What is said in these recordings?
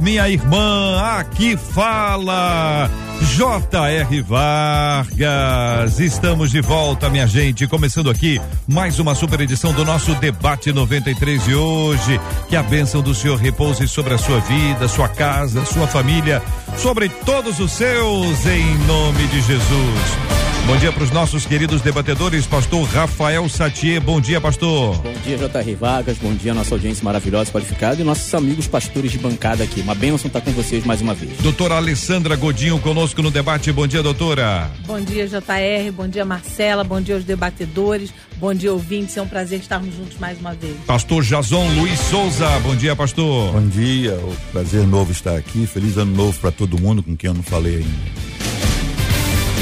minha irmã. Aqui fala J.R. Vargas, estamos de volta, minha gente. Começando aqui mais uma super edição do nosso Debate 93 de hoje. Que a bênção do Senhor repouse sobre a sua vida, sua casa, sua família, sobre todos os seus, em nome de Jesus. Bom dia para os nossos queridos debatedores, pastor Rafael Satier. Bom dia, pastor. Bom dia, J.R. Vargas. Bom dia, nossa audiência maravilhosa, qualificada e nossos amigos pastores de bancada aqui. Uma bênção estar com vocês mais uma vez. Doutora Alessandra Godinho conosco no debate. Bom dia, doutora. Bom dia, J.R. Bom dia, Marcela. Bom dia aos debatedores. Bom dia, ouvintes. É um prazer estarmos juntos mais uma vez. Pastor Jason Luiz Souza. Bom dia, pastor. Bom dia. O prazer novo estar aqui. Feliz ano novo para todo mundo com quem eu não falei ainda.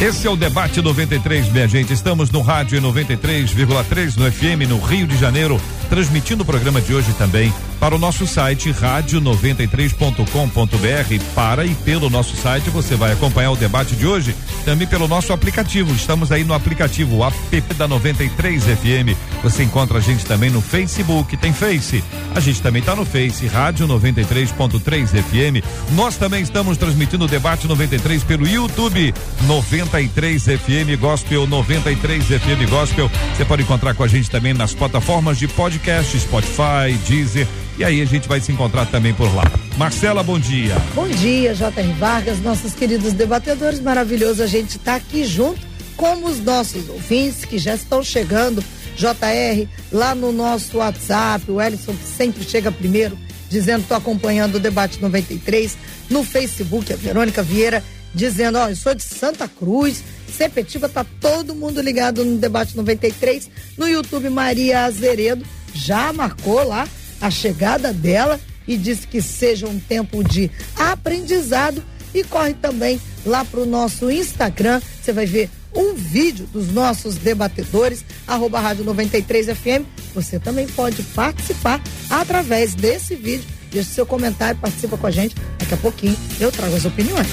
Esse é o debate 93, minha gente. Estamos no rádio 93,3 no FM no Rio de Janeiro, transmitindo o programa de hoje também para o nosso site rádio93.com.br. Para e pelo nosso site você vai acompanhar o debate de hoje também pelo nosso aplicativo. Estamos aí no aplicativo app da 93 FM. Você encontra a gente também no Facebook, tem Face. A gente também está no Face, Rádio 93.3 FM. Nós também estamos transmitindo o debate 93 pelo YouTube 93 FM Gospel, 93 FM Gospel. Você pode encontrar com a gente também nas plataformas de podcast, Spotify, Deezer e aí a gente vai se encontrar também por lá. Marcela, bom dia. Bom dia, J.R. Vargas, nossos queridos debatedores. Maravilhoso a gente estar tá aqui junto com os nossos ouvintes que já estão chegando. JR, lá no nosso WhatsApp, o Ellison que sempre chega primeiro, dizendo estou acompanhando o debate 93. No Facebook, a Verônica Vieira dizendo, ó, eu sou de Santa Cruz, Sepetiva, tá todo mundo ligado no debate 93. No YouTube, Maria Azeredo já marcou lá a chegada dela e disse que seja um tempo de aprendizado e corre também lá para o nosso Instagram. Você vai ver um vídeo dos nossos debatedores, arroba rádio 93FM. Você também pode participar através desse vídeo. Deixe seu comentário, participa com a gente. Daqui a pouquinho eu trago as opiniões.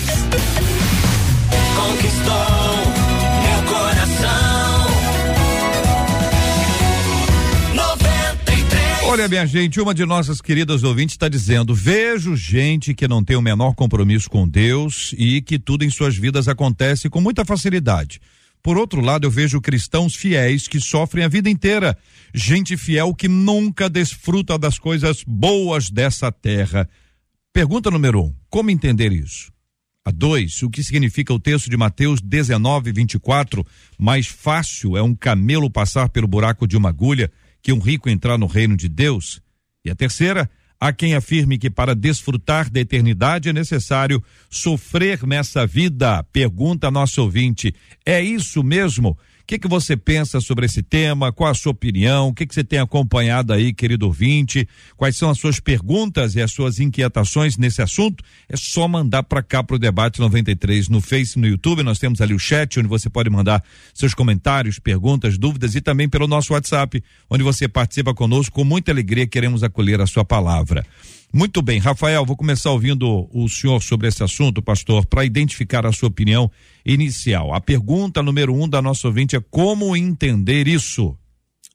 Conquistou Olha, minha gente, uma de nossas queridas ouvintes está dizendo: vejo gente que não tem o menor compromisso com Deus e que tudo em suas vidas acontece com muita facilidade. Por outro lado, eu vejo cristãos fiéis que sofrem a vida inteira, gente fiel que nunca desfruta das coisas boas dessa terra. Pergunta número um: como entender isso? A dois, o que significa o texto de Mateus 19, 24? Mais fácil é um camelo passar pelo buraco de uma agulha que um rico entrar no reino de Deus. E a terceira, há quem afirme que para desfrutar da eternidade é necessário sofrer nessa vida. Pergunta nosso ouvinte: é isso mesmo? Que, que você pensa sobre esse tema? Qual a sua opinião? O que, que você tem acompanhado aí, querido ouvinte? Quais são as suas perguntas e as suas inquietações nesse assunto? É só mandar para cá para o Debate 93 no Face, no YouTube. Nós temos ali o chat onde você pode mandar seus comentários, perguntas, dúvidas e também pelo nosso WhatsApp, onde você participa conosco. Com muita alegria, queremos acolher a sua palavra. Muito bem, Rafael, vou começar ouvindo o senhor sobre esse assunto, pastor, para identificar a sua opinião inicial. A pergunta número um da nossa ouvinte é como entender isso?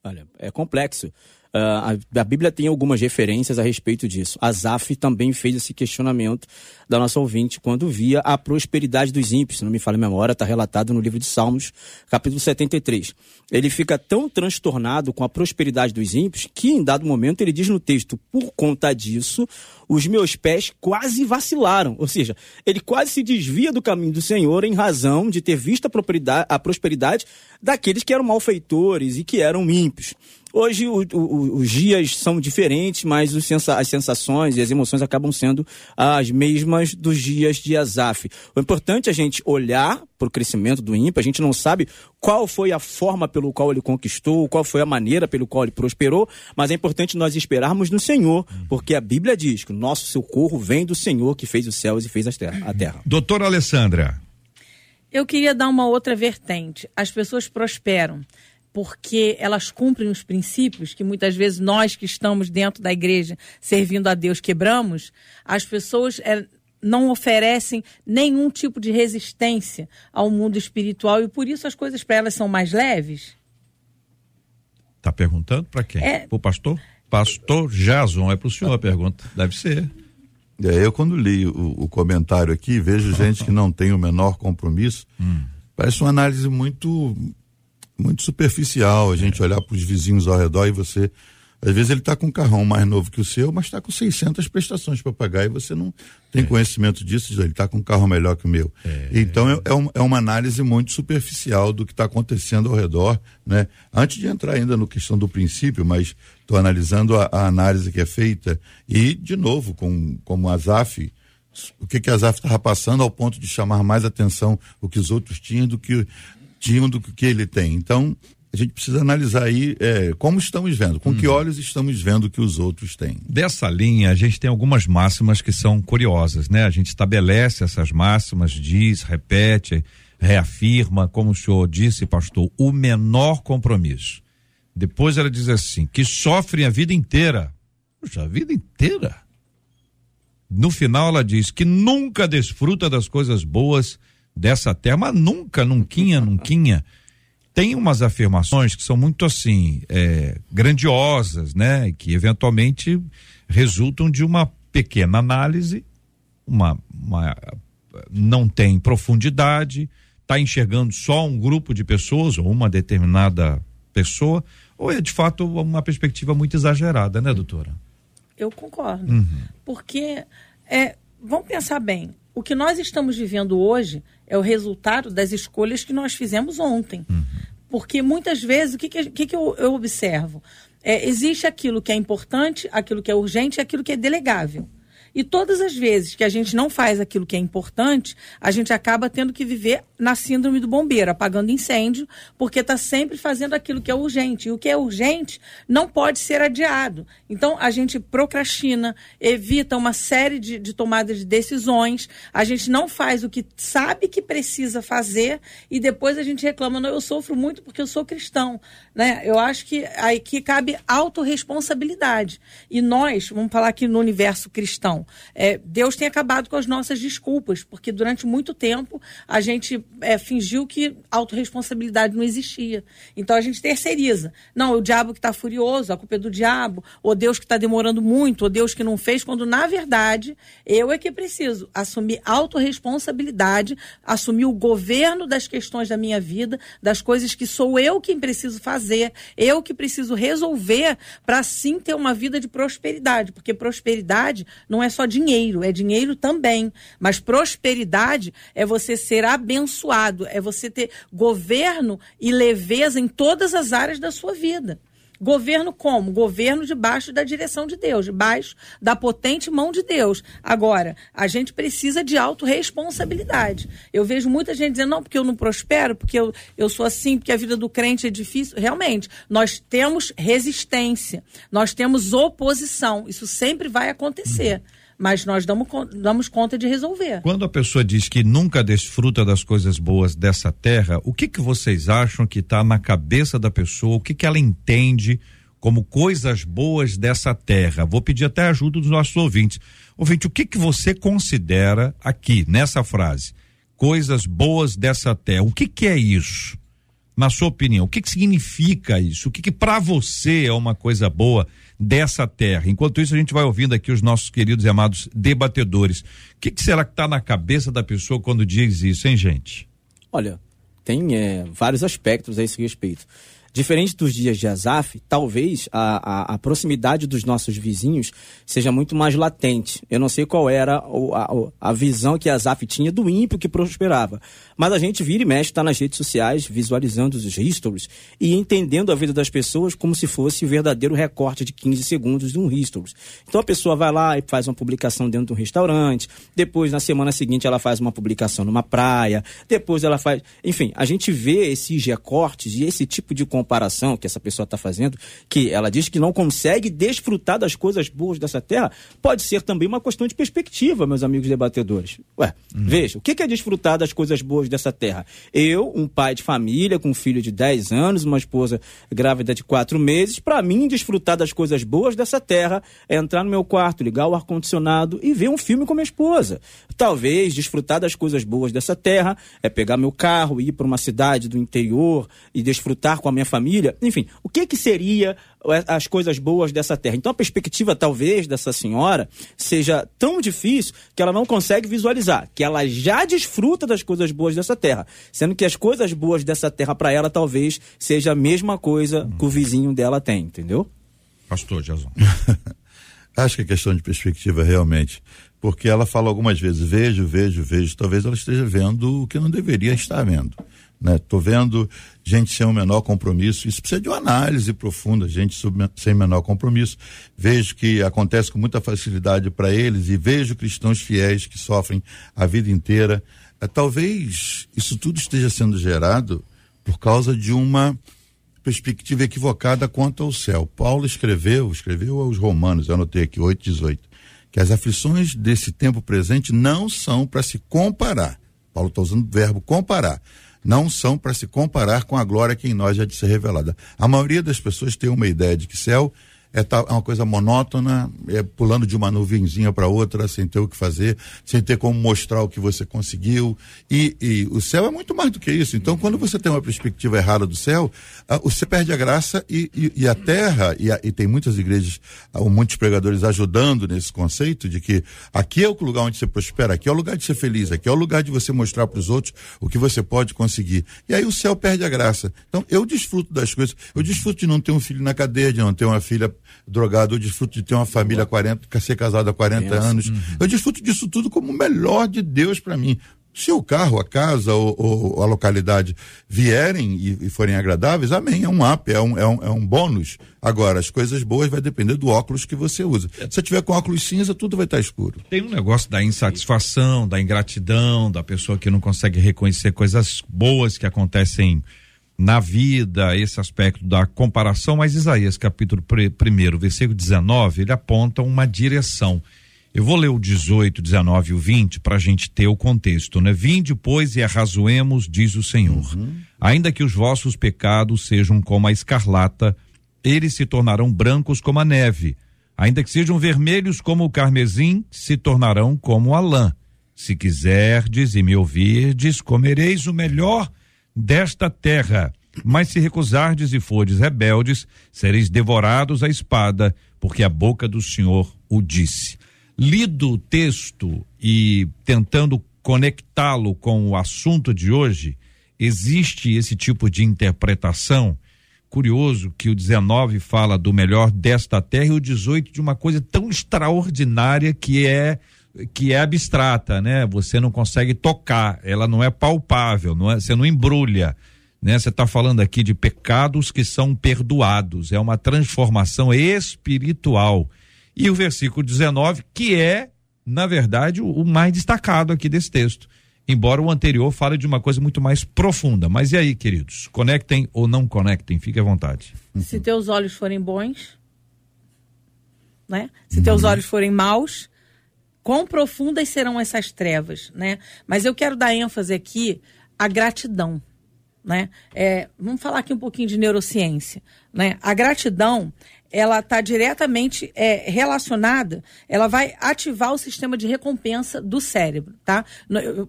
Olha, é complexo. Uh, a, a, Bíblia tem algumas referências a respeito disso. Asaf também fez esse questionamento da nossa ouvinte quando via a prosperidade dos ímpios. Se não me falha a memória, está relatado no livro de Salmos, capítulo 73. Ele fica tão transtornado com a prosperidade dos ímpios que, em dado momento, ele diz no texto: por conta disso, os meus pés quase vacilaram. Ou seja, ele quase se desvia do caminho do Senhor em razão de ter visto a prosperidade, a prosperidade daqueles que eram malfeitores e que eram ímpios. Hoje o, o, os dias são diferentes, mas sensa, as sensações e as emoções acabam sendo as mesmas dos dias de Azaf. O importante é a gente olhar para o crescimento do ímpio, a gente não sabe qual foi a forma pelo qual ele conquistou, qual foi a maneira pelo qual ele prosperou, mas é importante nós esperarmos no Senhor, porque a Bíblia diz que o nosso socorro vem do Senhor que fez os céus e fez a terra. Doutora Alessandra. Eu queria dar uma outra vertente. As pessoas prosperam porque elas cumprem os princípios que muitas vezes nós que estamos dentro da igreja servindo a Deus quebramos. As pessoas é, não oferecem nenhum tipo de resistência ao mundo espiritual e por isso as coisas para elas são mais leves. Tá perguntando para quem? É... Para o pastor? Pastor Jason, é para o senhor a pergunta. Deve ser. É, eu quando li o, o comentário aqui, vejo gente que não tem o menor compromisso. Hum. Parece uma análise muito muito superficial, a gente é. olhar para os vizinhos ao redor e você às vezes ele está com um carrão mais novo que o seu, mas está com 600 prestações para pagar e você não tem é. conhecimento disso, ele está com um carro melhor que o meu. É. Então é, é, é, uma análise muito superficial do que está acontecendo ao redor, né? Antes de entrar ainda no questão do princípio, mas estou analisando a, a, análise que é feita e, de novo, com, como a ZAF, o que, que a ZAF estava passando ao ponto de chamar mais atenção o que os outros tinham do que tinham do que ele tem. Então, a gente precisa analisar aí é, como estamos vendo, com hum. que olhos estamos vendo que os outros têm. Dessa linha, a gente tem algumas máximas que são curiosas, né? A gente estabelece essas máximas, diz, repete, reafirma, como o senhor disse, pastor, o menor compromisso. Depois ela diz assim, que sofrem a vida inteira. Puxa, a vida inteira. No final ela diz que nunca desfruta das coisas boas dessa terra, mas nunca, nunca, nunca tem umas afirmações que são muito assim é, grandiosas, né? Que eventualmente resultam de uma pequena análise, uma, uma não tem profundidade, está enxergando só um grupo de pessoas ou uma determinada pessoa, ou é de fato uma perspectiva muito exagerada, né, doutora? Eu concordo, uhum. porque é, vamos pensar bem. O que nós estamos vivendo hoje é o resultado das escolhas que nós fizemos ontem. Uhum. Porque muitas vezes, o que, que, que eu, eu observo? É, existe aquilo que é importante, aquilo que é urgente e aquilo que é delegável. E todas as vezes que a gente não faz aquilo que é importante, a gente acaba tendo que viver na síndrome do bombeiro, apagando incêndio, porque está sempre fazendo aquilo que é urgente. E o que é urgente não pode ser adiado. Então, a gente procrastina, evita uma série de, de tomadas de decisões, a gente não faz o que sabe que precisa fazer e depois a gente reclama, não, eu sofro muito porque eu sou cristão. Né? Eu acho que aqui cabe autorresponsabilidade. E nós, vamos falar aqui no universo cristão, é, Deus tem acabado com as nossas desculpas, porque durante muito tempo a gente é, fingiu que autorresponsabilidade não existia. Então a gente terceiriza. Não, o diabo que está furioso, a culpa é do diabo, ou Deus que está demorando muito, ou Deus que não fez, quando na verdade eu é que preciso assumir autorresponsabilidade, assumir o governo das questões da minha vida, das coisas que sou eu quem preciso fazer, eu que preciso resolver para sim ter uma vida de prosperidade, porque prosperidade não é só dinheiro, é dinheiro também. Mas prosperidade é você ser abençoado, é você ter governo e leveza em todas as áreas da sua vida. Governo como? Governo debaixo da direção de Deus, debaixo da potente mão de Deus. Agora, a gente precisa de autorresponsabilidade. Eu vejo muita gente dizendo, não, porque eu não prospero, porque eu, eu sou assim, porque a vida do crente é difícil. Realmente, nós temos resistência, nós temos oposição. Isso sempre vai acontecer mas nós damos, damos conta de resolver. Quando a pessoa diz que nunca desfruta das coisas boas dessa terra, o que que vocês acham que está na cabeça da pessoa? O que que ela entende como coisas boas dessa terra? Vou pedir até a ajuda dos nossos ouvintes. Ouvinte, o que que você considera aqui nessa frase? Coisas boas dessa terra. O que que é isso? Na sua opinião, o que que significa isso? O que que para você é uma coisa boa? dessa terra. Enquanto isso, a gente vai ouvindo aqui os nossos queridos e amados debatedores. O que, que será que está na cabeça da pessoa quando diz isso, hein, gente? Olha, tem é, vários aspectos a esse respeito. Diferente dos dias de Azaf, talvez a, a, a, proximidade dos nossos vizinhos seja muito mais latente. Eu não sei qual era a, a, visão que Azaf tinha do ímpio que prosperava. Mas a gente vira e mexe, está nas redes sociais, visualizando os stories e entendendo a vida das pessoas como se fosse o verdadeiro recorte de 15 segundos de um stories. Então a pessoa vai lá e faz uma publicação dentro de um restaurante, depois na semana seguinte ela faz uma publicação numa praia, depois ela faz. Enfim, a gente vê esses recortes e esse tipo de comportamento comparação que essa pessoa está fazendo, que ela diz que não consegue desfrutar das coisas boas dessa terra, pode ser também uma questão de perspectiva, meus amigos debatedores. Ué, hum. veja, o que é desfrutar das coisas boas dessa terra? Eu, um pai de família, com um filho de 10 anos, uma esposa grávida de 4 meses, para mim, desfrutar das coisas boas dessa terra é entrar no meu quarto, ligar o ar-condicionado e ver um filme com minha esposa. Talvez desfrutar das coisas boas dessa terra é pegar meu carro, ir para uma cidade do interior e desfrutar com a minha família. Enfim, o que que seria as coisas boas dessa terra? Então a perspectiva talvez dessa senhora seja tão difícil que ela não consegue visualizar, que ela já desfruta das coisas boas dessa terra, sendo que as coisas boas dessa terra para ela talvez seja a mesma coisa que o vizinho dela tem, entendeu? Pastor Jason. Acho que é questão de perspectiva realmente porque ela fala algumas vezes, vejo, vejo, vejo, talvez ela esteja vendo o que não deveria estar vendo. Né? Tô vendo gente sem o menor compromisso, isso precisa de uma análise profunda, gente sem menor compromisso. Vejo que acontece com muita facilidade para eles e vejo cristãos fiéis que sofrem a vida inteira. É, talvez isso tudo esteja sendo gerado por causa de uma perspectiva equivocada quanto ao céu. Paulo escreveu, escreveu aos Romanos, eu anotei aqui 8, 18 que as aflições desse tempo presente não são para se comparar. Paulo está usando o verbo comparar. Não são para se comparar com a glória que em nós já de ser revelada. A maioria das pessoas tem uma ideia de que céu é, é uma coisa monótona, é pulando de uma nuvenzinha para outra, sem ter o que fazer, sem ter como mostrar o que você conseguiu. E, e o céu é muito mais do que isso. Então, quando você tem uma perspectiva errada do céu, você perde a graça e, e, e a terra, e, a, e, tem muitas igrejas, uh, muitos pregadores ajudando nesse conceito de que aqui é o lugar onde você prospera, aqui é o lugar de ser feliz, aqui é o lugar de você mostrar para os outros o que você pode conseguir. E aí o céu perde a graça. Então, eu desfruto das coisas. Eu desfruto de não ter um filho na cadeia, de não ter uma filha drogado, eu desfruto de ter uma família 40, ser casado há 40 Pensa. anos. Uhum. Eu desfruto disso tudo como o melhor de Deus para mim. Se o carro, a casa ou, ou a localidade vierem e, e, forem agradáveis, amém, é um up, é um, é, um, é um bônus. Agora, as coisas boas vai depender do óculos que você usa. Se você tiver com óculos cinza, tudo vai estar escuro. Tem um negócio da insatisfação, da ingratidão, da pessoa que não consegue reconhecer coisas boas que acontecem na vida, esse aspecto da comparação, mas Isaías capítulo 1, versículo 19, ele aponta uma direção. Eu vou ler o 18, 19 e o 20 para a gente ter o contexto, né? Vinde, pois, e arrazoemos, diz o Senhor. Uhum. Ainda que os vossos pecados sejam como a escarlata, eles se tornarão brancos como a neve. Ainda que sejam vermelhos como o carmesim, se tornarão como a lã. Se quiserdes e me ouvirdes, comereis o melhor desta terra. Mas se recusardes e fordes rebeldes, sereis devorados à espada, porque a boca do Senhor o disse. Lido o texto e tentando conectá-lo com o assunto de hoje, existe esse tipo de interpretação. Curioso que o 19 fala do melhor desta terra e o 18 de uma coisa tão extraordinária que é que é abstrata, né? Você não consegue tocar, ela não é palpável, não é, você não embrulha, né? Você está falando aqui de pecados que são perdoados, é uma transformação espiritual. E o versículo 19, que é, na verdade, o, o mais destacado aqui desse texto. Embora o anterior fale de uma coisa muito mais profunda. Mas e aí, queridos? Conectem ou não conectem? Fique à vontade. Se teus olhos forem bons, né? Se teus uhum. olhos forem maus, Quão profundas serão essas trevas, né? Mas eu quero dar ênfase aqui à gratidão, né? É, vamos falar aqui um pouquinho de neurociência, né? A gratidão, ela está diretamente é, relacionada, ela vai ativar o sistema de recompensa do cérebro, tá?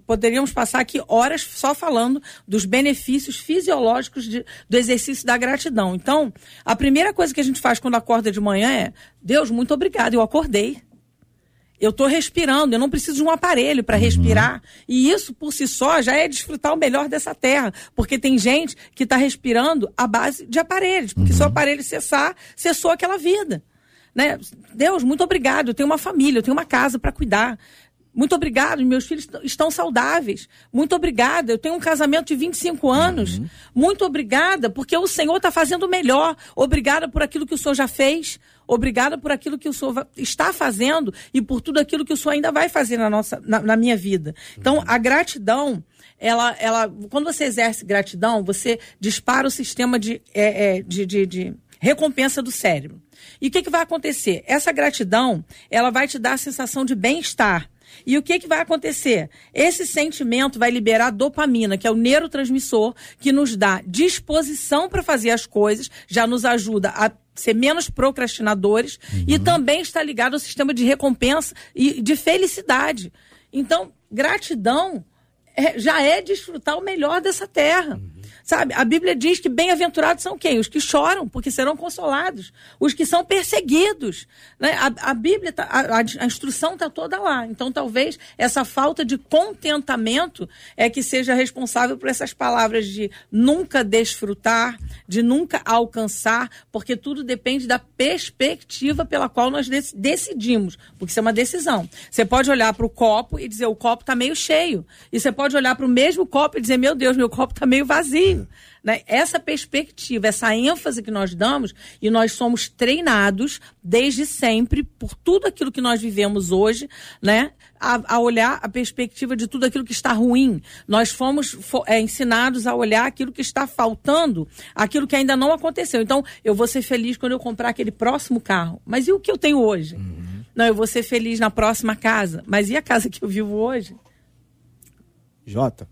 Poderíamos passar aqui horas só falando dos benefícios fisiológicos de, do exercício da gratidão. Então, a primeira coisa que a gente faz quando acorda de manhã é: Deus, muito obrigado, eu acordei. Eu estou respirando, eu não preciso de um aparelho para uhum. respirar. E isso, por si só, já é desfrutar o melhor dessa terra. Porque tem gente que está respirando à base de aparelhos. Porque uhum. se o aparelho cessar, cessou aquela vida. Né? Deus, muito obrigado. Eu tenho uma família, eu tenho uma casa para cuidar. Muito obrigado, meus filhos estão saudáveis. Muito obrigada, eu tenho um casamento de 25 anos. Uhum. Muito obrigada, porque o Senhor está fazendo o melhor. Obrigada por aquilo que o Senhor já fez. Obrigada por aquilo que o Senhor está fazendo e por tudo aquilo que o Senhor ainda vai fazer na, nossa, na, na minha vida. Então, a gratidão, ela, ela, quando você exerce gratidão, você dispara o sistema de, é, é, de, de, de recompensa do cérebro. E o que, que vai acontecer? Essa gratidão, ela vai te dar a sensação de bem-estar. E o que, que vai acontecer? Esse sentimento vai liberar dopamina, que é o neurotransmissor que nos dá disposição para fazer as coisas, já nos ajuda a ser menos procrastinadores uhum. e também está ligado ao sistema de recompensa e de felicidade. Então, gratidão é, já é desfrutar o melhor dessa terra. Uhum. Sabe? A Bíblia diz que bem-aventurados são quem? Os que choram, porque serão consolados. Os que são perseguidos. Né? A, a Bíblia, tá, a, a, instrução está toda lá. Então, talvez essa falta de contentamento é que seja responsável por essas palavras de nunca desfrutar, de nunca alcançar, porque tudo depende da perspectiva pela qual nós decidimos. Porque isso é uma decisão. Você pode olhar para o copo e dizer o copo está meio cheio. E você pode olhar para o mesmo copo e dizer, meu Deus, meu copo está meio vazio. Né? Essa perspectiva, essa ênfase que nós damos, e nós somos treinados desde sempre por tudo aquilo que nós vivemos hoje, né? A, a olhar a perspectiva de tudo aquilo que está ruim. Nós fomos é, ensinados a olhar aquilo que está faltando, aquilo que ainda não aconteceu. Então, eu vou ser feliz quando eu comprar aquele próximo carro. Mas e o que eu tenho hoje? Uhum. Não, eu vou ser feliz na próxima casa. Mas e a casa que eu vivo hoje? Jota,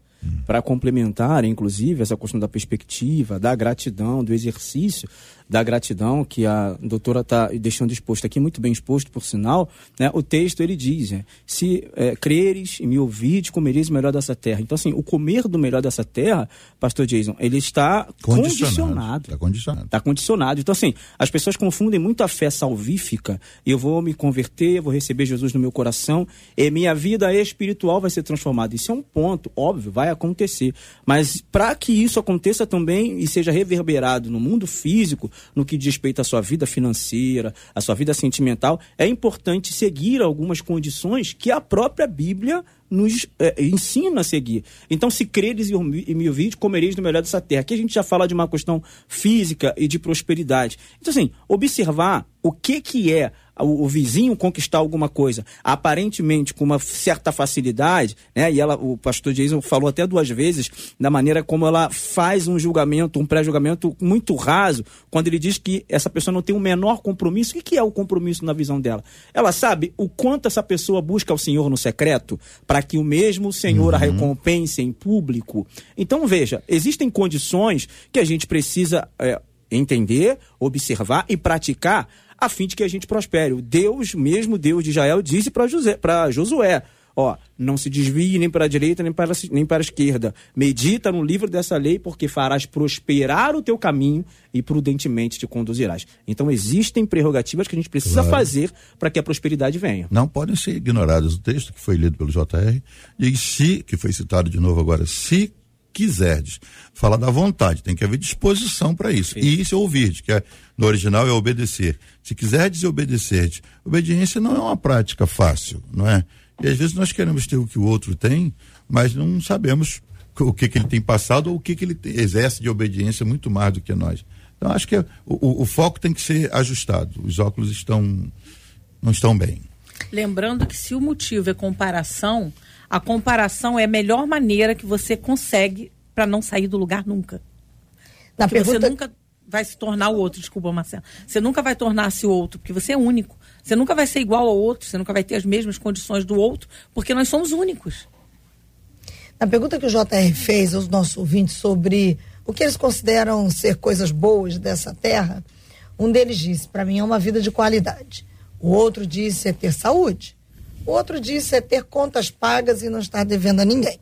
para complementar, inclusive, essa questão da perspectiva, da gratidão, do exercício da gratidão que a doutora está deixando exposto aqui, muito bem exposto, por sinal, né? o texto ele diz: né? se é, creres e me ouvides, comereis o melhor dessa terra. Então, assim, o comer do melhor dessa terra, pastor Jason, ele está condicionado. Está condicionado. Está condicionado. Então, assim, as pessoas confundem muito a fé salvífica. Eu vou me converter, vou receber Jesus no meu coração e minha vida espiritual vai ser transformada. Isso é um ponto, óbvio, vai acontecer. Mas para que isso aconteça também e seja reverberado no mundo físico, no que diz respeito à sua vida financeira, à sua vida sentimental, é importante seguir algumas condições que a própria Bíblia nos é, ensina a seguir. Então, se creres e me ouvides, comereis do melhor dessa terra. Aqui a gente já fala de uma questão física e de prosperidade. Então, assim, observar o que, que é o, o, vizinho conquistar alguma coisa, aparentemente com uma certa facilidade, né? E ela, o pastor Jason falou até duas vezes da maneira como ela faz um julgamento, um pré-julgamento muito raso, quando ele diz que essa pessoa não tem o menor compromisso. O que, que é o compromisso na visão dela? Ela sabe o quanto essa pessoa busca o Senhor no secreto para que o mesmo Senhor uhum. a recompense em público. Então veja, existem condições que a gente precisa é, entender, observar e praticar a fim de que a gente prospere. O Deus, mesmo Deus de Israel, disse para Josué: Ó, não se desvie nem para a direita nem para, nem para a esquerda. Medita no livro dessa lei, porque farás prosperar o teu caminho e prudentemente te conduzirás. Então existem prerrogativas que a gente precisa claro. fazer para que a prosperidade venha. Não podem ser ignoradas. O texto que foi lido pelo JR diz se, que foi citado de novo agora, se quiserdes. Fala da vontade, tem que haver disposição para isso. Sim. E isso é ouvir, que é, no original é obedecer. Se quiserdes e obedecerdes. Obediência não é uma prática fácil, não é? E às vezes nós queremos ter o que o outro tem, mas não sabemos o que, que ele tem passado ou o que, que ele exerce de obediência muito mais do que nós. Então acho que o, o, o foco tem que ser ajustado. Os óculos estão não estão bem. Lembrando que se o motivo é comparação, a comparação é a melhor maneira que você consegue para não sair do lugar nunca. Na porque pergunta... você nunca vai se tornar o outro, desculpa, Marcelo. Você nunca vai tornar-se o outro, porque você é único. Você nunca vai ser igual ao outro, você nunca vai ter as mesmas condições do outro, porque nós somos únicos. Na pergunta que o JR fez aos nossos ouvintes sobre o que eles consideram ser coisas boas dessa terra, um deles disse: para mim é uma vida de qualidade. O outro disse é ter saúde. O outro disse é ter contas pagas e não estar devendo a ninguém.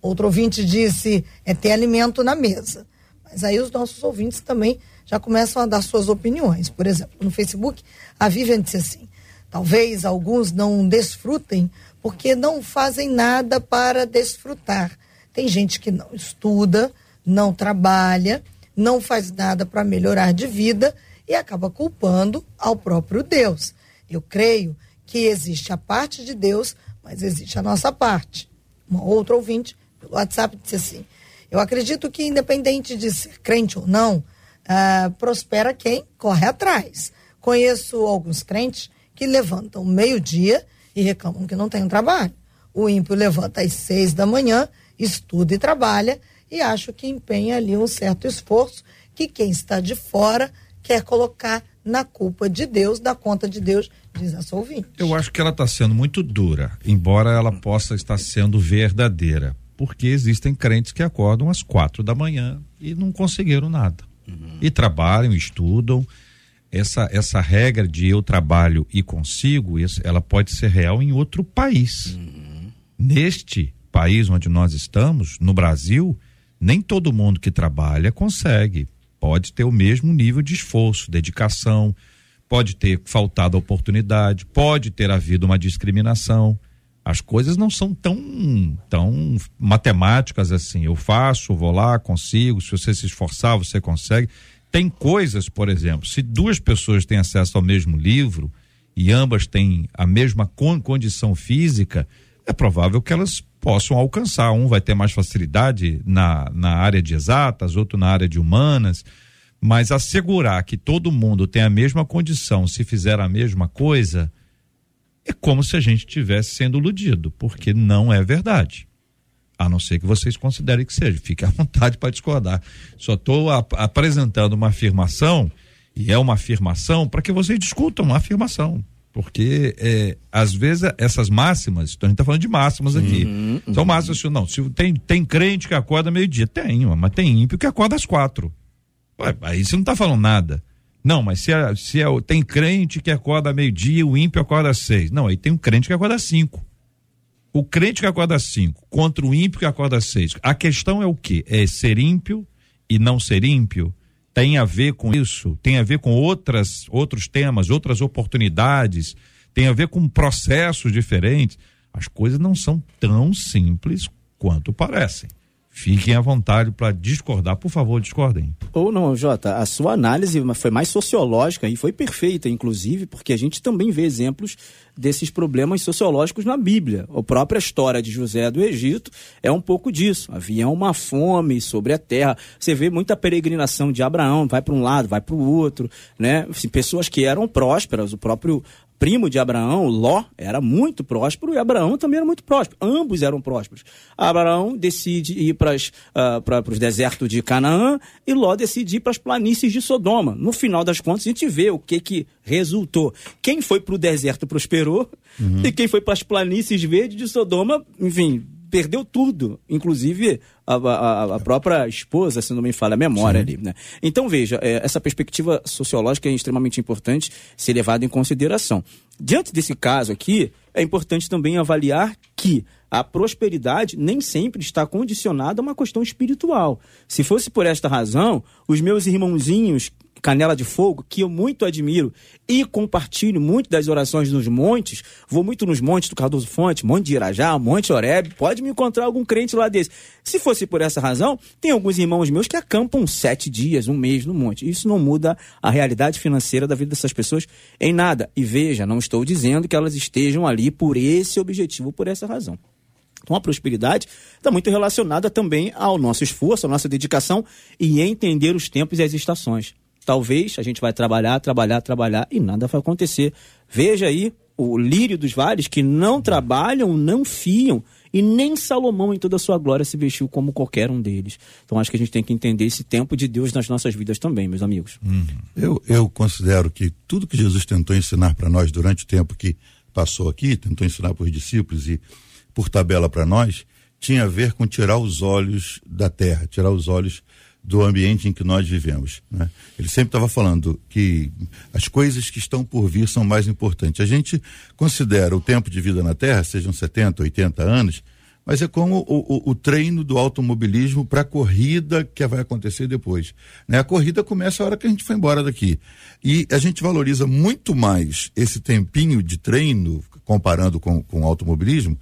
Outro ouvinte disse é ter alimento na mesa. Mas aí os nossos ouvintes também já começam a dar suas opiniões. Por exemplo, no Facebook, a Vivian disse assim: talvez alguns não desfrutem porque não fazem nada para desfrutar. Tem gente que não estuda, não trabalha, não faz nada para melhorar de vida e acaba culpando ao próprio Deus. Eu creio que existe a parte de Deus, mas existe a nossa parte. Uma outra ouvinte pelo WhatsApp disse assim: Eu acredito que, independente de ser crente ou não, uh, prospera quem corre atrás. Conheço alguns crentes que levantam meio-dia e reclamam que não tem trabalho. O ímpio levanta às seis da manhã, estuda e trabalha, e acho que empenha ali um certo esforço que quem está de fora quer colocar na culpa de Deus, da conta de Deus, diz a sua ouvinte. Eu acho que ela está sendo muito dura, embora ela possa estar sendo verdadeira, porque existem crentes que acordam às quatro da manhã e não conseguiram nada. Uhum. E trabalham, estudam. Essa, essa regra de eu trabalho e consigo, ela pode ser real em outro país. Uhum. Neste país onde nós estamos, no Brasil, nem todo mundo que trabalha consegue pode ter o mesmo nível de esforço, dedicação, pode ter faltado oportunidade, pode ter havido uma discriminação. As coisas não são tão, tão matemáticas assim. Eu faço, vou lá, consigo. Se você se esforçar, você consegue. Tem coisas, por exemplo, se duas pessoas têm acesso ao mesmo livro e ambas têm a mesma condição física, é provável que elas possam alcançar. Um vai ter mais facilidade na, na área de exatas, outro na área de humanas, mas assegurar que todo mundo tem a mesma condição se fizer a mesma coisa é como se a gente estivesse sendo iludido, porque não é verdade. A não ser que vocês considerem que seja. Fique à vontade para discordar. Só estou ap apresentando uma afirmação, e é uma afirmação, para que vocês discutam uma afirmação. Porque, é, às vezes, essas máximas, então a gente está falando de máximas aqui. Uhum, uhum. São máximas, não. Se tem, tem crente que acorda meio-dia, tem, mas tem ímpio que acorda às quatro. Ué, aí você não está falando nada. Não, mas se, é, se é, tem crente que acorda meio-dia, o ímpio acorda às seis. Não, aí tem um crente que acorda às cinco. O crente que acorda às cinco contra o ímpio que acorda às seis. A questão é o quê? É ser ímpio e não ser ímpio? tem a ver com isso, tem a ver com outras, outros temas, outras oportunidades, tem a ver com processos diferentes. As coisas não são tão simples quanto parecem. Fiquem à vontade para discordar, por favor, discordem. Ou não, Jota, a sua análise foi mais sociológica e foi perfeita, inclusive, porque a gente também vê exemplos desses problemas sociológicos na Bíblia. A própria história de José do Egito é um pouco disso. Havia uma fome sobre a terra. Você vê muita peregrinação de Abraão, vai para um lado, vai para o outro, né? Assim, pessoas que eram prósperas, o próprio primo de Abraão, Ló, era muito próspero e Abraão também era muito próspero. Ambos eram prósperos. Abraão decide ir para uh, os desertos de Canaã e Ló decide ir para as planícies de Sodoma. No final das contas, a gente vê o que, que resultou. Quem foi para o deserto prosperou uhum. e quem foi para as planícies verdes de Sodoma, enfim, perdeu tudo, inclusive a, a, a, própria esposa, se não me falha a memória Sim. ali. Né? Então, veja, é, essa perspectiva sociológica é extremamente importante ser levada em consideração. Diante desse caso aqui, é importante também avaliar que a prosperidade nem sempre está condicionada a uma questão espiritual. Se fosse por esta razão, os meus irmãozinhos Canela de Fogo, que eu muito admiro e compartilho muito das orações nos montes, vou muito nos montes do Cardoso Fonte, Monte de Irajá, Monte Oreb, pode me encontrar algum crente lá desse. Se fosse por essa razão, tem alguns irmãos meus que acampam sete dias, um mês no monte. Isso não muda a realidade financeira da vida dessas pessoas em nada. E veja, não estou dizendo que elas estejam ali por esse objetivo, por essa razão. Então, a prosperidade está muito relacionada também ao nosso esforço, à nossa dedicação e entender os tempos e as estações. Talvez a gente vai trabalhar, trabalhar, trabalhar e nada vai acontecer. Veja aí o lírio dos vales que não trabalham, não fiam, e nem Salomão em toda a sua glória se vestiu como qualquer um deles. Então acho que a gente tem que entender esse tempo de Deus nas nossas vidas também, meus amigos. Uhum. Eu, eu considero que tudo que Jesus tentou ensinar para nós durante o tempo que passou aqui, tentou ensinar para os discípulos e por tabela para nós, tinha a ver com tirar os olhos da terra, tirar os olhos do ambiente em que nós vivemos. Né? Ele sempre estava falando que as coisas que estão por vir são mais importantes. A gente considera o tempo de vida na Terra, sejam 70, 80 anos, mas é como o, o, o treino do automobilismo para a corrida que vai acontecer depois. Né? A corrida começa a hora que a gente foi embora daqui. E a gente valoriza muito mais esse tempinho de treino, comparando com, com o automobilismo,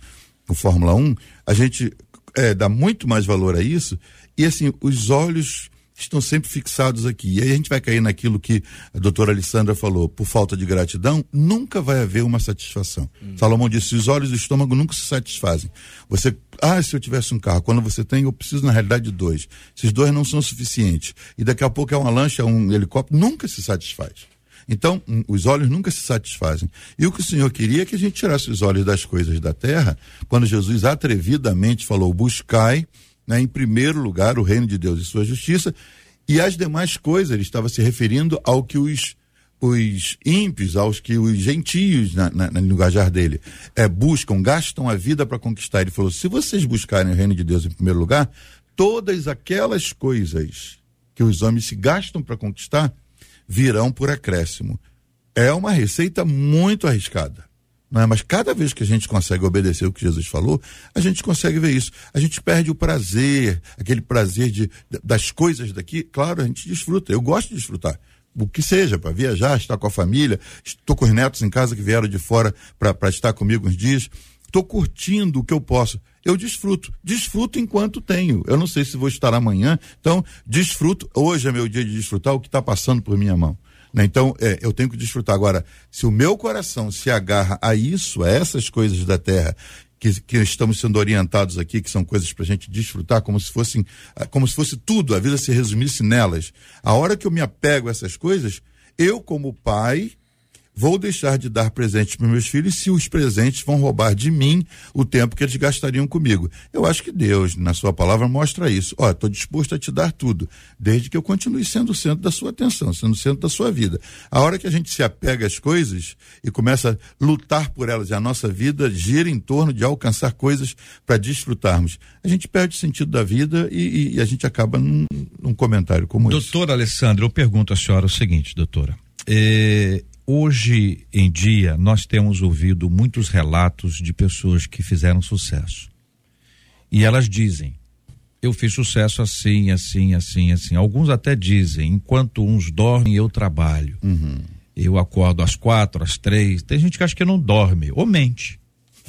com Fórmula 1, a gente é, dá muito mais valor a isso e assim, os olhos estão sempre fixados aqui. E aí a gente vai cair naquilo que a doutora Alessandra falou, por falta de gratidão, nunca vai haver uma satisfação. Hum. Salomão disse: os olhos do estômago nunca se satisfazem. Você, ah, se eu tivesse um carro, quando você tem, eu preciso na realidade de dois. Esses dois não são suficientes. E daqui a pouco é uma lancha, um helicóptero, nunca se satisfaz. Então, os olhos nunca se satisfazem. E o que o Senhor queria é que a gente tirasse os olhos das coisas da terra, quando Jesus atrevidamente falou: buscai né, em primeiro lugar o reino de Deus e sua justiça, e as demais coisas, ele estava se referindo ao que os, os ímpios, aos que os gentios, na, na, no linguajar dele, é, buscam, gastam a vida para conquistar. Ele falou: se vocês buscarem o reino de Deus em primeiro lugar, todas aquelas coisas que os homens se gastam para conquistar virão por acréscimo. É uma receita muito arriscada. Não é? Mas cada vez que a gente consegue obedecer o que Jesus falou, a gente consegue ver isso. A gente perde o prazer, aquele prazer de, das coisas daqui. Claro, a gente desfruta. Eu gosto de desfrutar. O que seja, para viajar, estar com a família. Estou com os netos em casa que vieram de fora para estar comigo uns dias. Estou curtindo o que eu posso. Eu desfruto. Desfruto enquanto tenho. Eu não sei se vou estar amanhã. Então, desfruto. Hoje é meu dia de desfrutar o que está passando por minha mão. Né? Então, é, eu tenho que desfrutar. Agora, se o meu coração se agarra a isso, a essas coisas da terra, que, que estamos sendo orientados aqui, que são coisas para a gente desfrutar, como se fossem, ah, como se fosse tudo, a vida se resumisse nelas. A hora que eu me apego a essas coisas, eu, como pai, Vou deixar de dar presentes para meus filhos se os presentes vão roubar de mim o tempo que eles gastariam comigo. Eu acho que Deus, na sua palavra, mostra isso. Ó, estou disposto a te dar tudo, desde que eu continue sendo o centro da sua atenção, sendo o centro da sua vida. A hora que a gente se apega às coisas e começa a lutar por elas, e a nossa vida gira em torno de alcançar coisas para desfrutarmos, a gente perde o sentido da vida e, e a gente acaba num, num comentário como doutora esse. Doutora Alessandra, eu pergunto à senhora o seguinte, doutora. É, Hoje em dia, nós temos ouvido muitos relatos de pessoas que fizeram sucesso. E elas dizem: eu fiz sucesso assim, assim, assim, assim. Alguns até dizem: enquanto uns dormem, eu trabalho. Uhum. Eu acordo às quatro, às três. Tem gente que acha que não dorme, ou mente.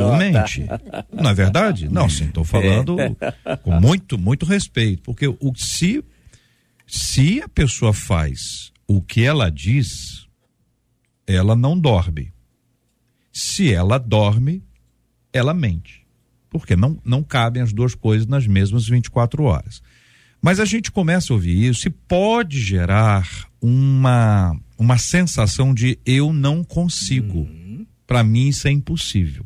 ou mente. Não é verdade? Não, sim, estou falando com muito, muito respeito. Porque o, se, se a pessoa faz o que ela diz, ela não dorme. Se ela dorme, ela mente. Porque não, não cabem as duas coisas nas mesmas 24 horas. Mas a gente começa a ouvir isso e pode gerar uma, uma sensação de eu não consigo. Uhum. Para mim isso é impossível.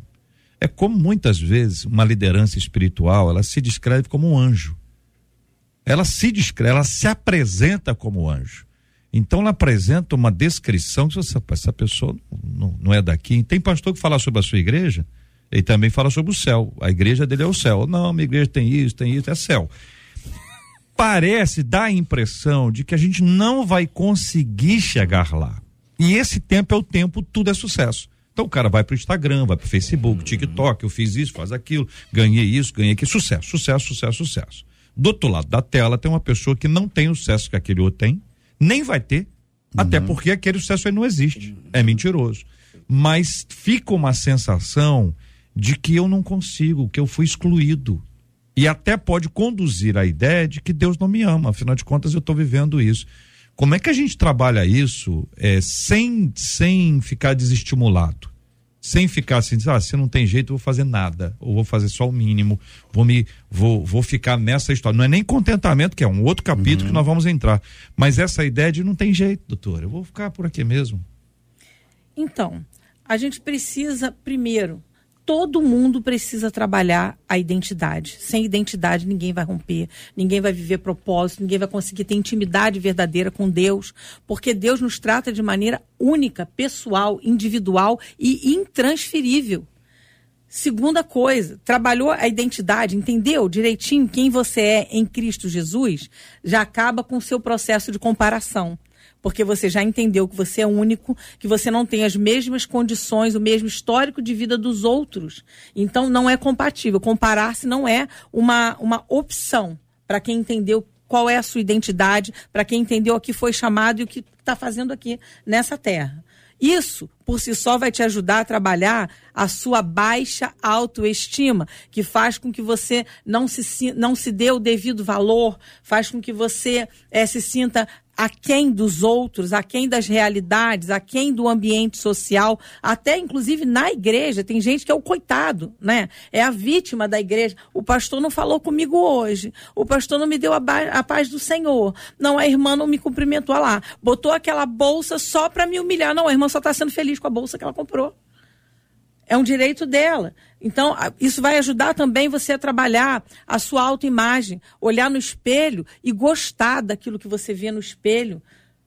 É como muitas vezes uma liderança espiritual, ela se descreve como um anjo. Ela se descreve, ela se apresenta como anjo. Então ela apresenta uma descrição que essa, essa pessoa não, não, é daqui. Tem pastor que fala sobre a sua igreja, ele também fala sobre o céu. A igreja dele é o céu. Não, minha igreja tem isso, tem isso, é céu. Parece, dá a impressão de que a gente não vai conseguir chegar lá. E esse tempo é o tempo, tudo é sucesso. Então o cara vai para o Instagram, vai para o Facebook, TikTok, eu fiz isso, faz aquilo, ganhei isso, ganhei aquilo. Sucesso, sucesso, sucesso, sucesso. Do outro lado da tela tem uma pessoa que não tem o sucesso que aquele outro tem, nem vai ter, uhum. até porque aquele sucesso aí não existe. É mentiroso. Mas fica uma sensação de que eu não consigo, que eu fui excluído. E até pode conduzir a ideia de que Deus não me ama, afinal de contas eu estou vivendo isso. Como é que a gente trabalha isso é, sem, sem ficar desestimulado? Sem ficar assim, ah, se não tem jeito, eu vou fazer nada, ou vou fazer só o mínimo, vou me vou, vou ficar nessa história. Não é nem contentamento, que é um outro capítulo uhum. que nós vamos entrar, mas essa ideia de não tem jeito, doutor, eu vou ficar por aqui mesmo. Então, a gente precisa primeiro todo mundo precisa trabalhar a identidade. Sem identidade, ninguém vai romper, ninguém vai viver propósito, ninguém vai conseguir ter intimidade verdadeira com Deus, porque Deus nos trata de maneira única, pessoal, individual e intransferível. Segunda coisa, trabalhou a identidade, entendeu direitinho quem você é em Cristo Jesus, já acaba com o seu processo de comparação porque você já entendeu que você é único, que você não tem as mesmas condições, o mesmo histórico de vida dos outros. Então não é compatível. Comparar-se não é uma, uma opção para quem entendeu qual é a sua identidade, para quem entendeu o que foi chamado e o que está fazendo aqui nessa terra. Isso, por si só vai te ajudar a trabalhar a sua baixa autoestima, que faz com que você não se, não se dê o devido valor, faz com que você é, se sinta aquém dos outros, aquém das realidades, aquém do ambiente social, até inclusive na igreja. Tem gente que é o coitado, né? É a vítima da igreja. O pastor não falou comigo hoje. O pastor não me deu a, a paz do Senhor. Não, a irmã não me cumprimentou lá. Botou aquela bolsa só para me humilhar. Não, a irmã só está sendo feliz com a bolsa que ela comprou. É um direito dela. Então, isso vai ajudar também você a trabalhar a sua autoimagem, olhar no espelho e gostar daquilo que você vê no espelho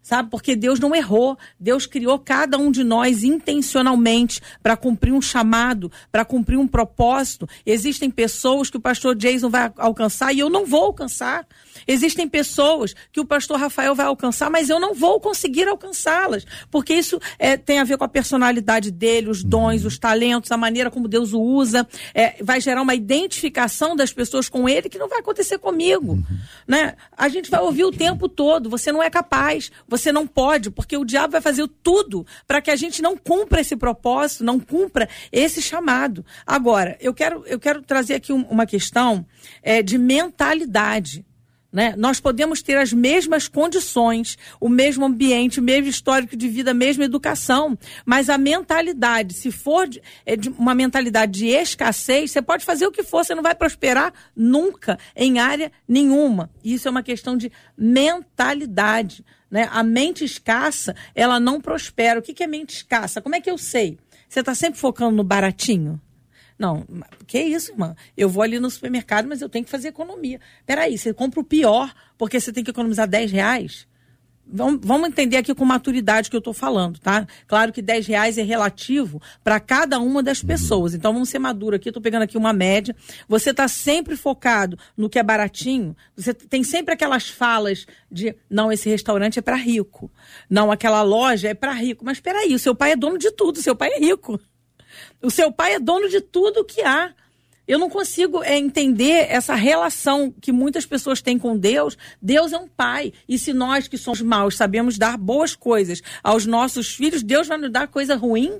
sabe? Porque Deus não errou. Deus criou cada um de nós intencionalmente para cumprir um chamado, para cumprir um propósito. Existem pessoas que o pastor Jason vai alcançar e eu não vou alcançar. Existem pessoas que o pastor Rafael vai alcançar, mas eu não vou conseguir alcançá-las, porque isso é, tem a ver com a personalidade dele, os dons, uhum. os talentos, a maneira como Deus o usa. É, vai gerar uma identificação das pessoas com ele que não vai acontecer comigo. Uhum. Né? A gente vai ouvir o tempo todo: você não é capaz, você não pode, porque o diabo vai fazer tudo para que a gente não cumpra esse propósito, não cumpra esse chamado. Agora, eu quero, eu quero trazer aqui uma questão é, de mentalidade. Né? Nós podemos ter as mesmas condições, o mesmo ambiente, o mesmo histórico de vida, a mesma educação, mas a mentalidade, se for de, é de uma mentalidade de escassez, você pode fazer o que for, você não vai prosperar nunca em área nenhuma. Isso é uma questão de mentalidade. Né? A mente escassa, ela não prospera. O que, que é mente escassa? Como é que eu sei? Você está sempre focando no baratinho? Não, que isso, irmã? Eu vou ali no supermercado, mas eu tenho que fazer economia. Peraí, você compra o pior porque você tem que economizar 10 reais? Vamos, entender aqui com maturidade que eu estou falando, tá? Claro que 10 reais é relativo para cada uma das uhum. pessoas. Então vamos ser maduro aqui, estou pegando aqui uma média. Você está sempre focado no que é baratinho. Você tem sempre aquelas falas de não, esse restaurante é para rico. Não, aquela loja é para rico. Mas espera aí, o seu pai é dono de tudo, seu pai é rico. O seu pai é dono de tudo que há. Eu não consigo é, entender essa relação que muitas pessoas têm com Deus. Deus é um pai. E se nós que somos maus sabemos dar boas coisas aos nossos filhos, Deus vai nos dar coisa ruim?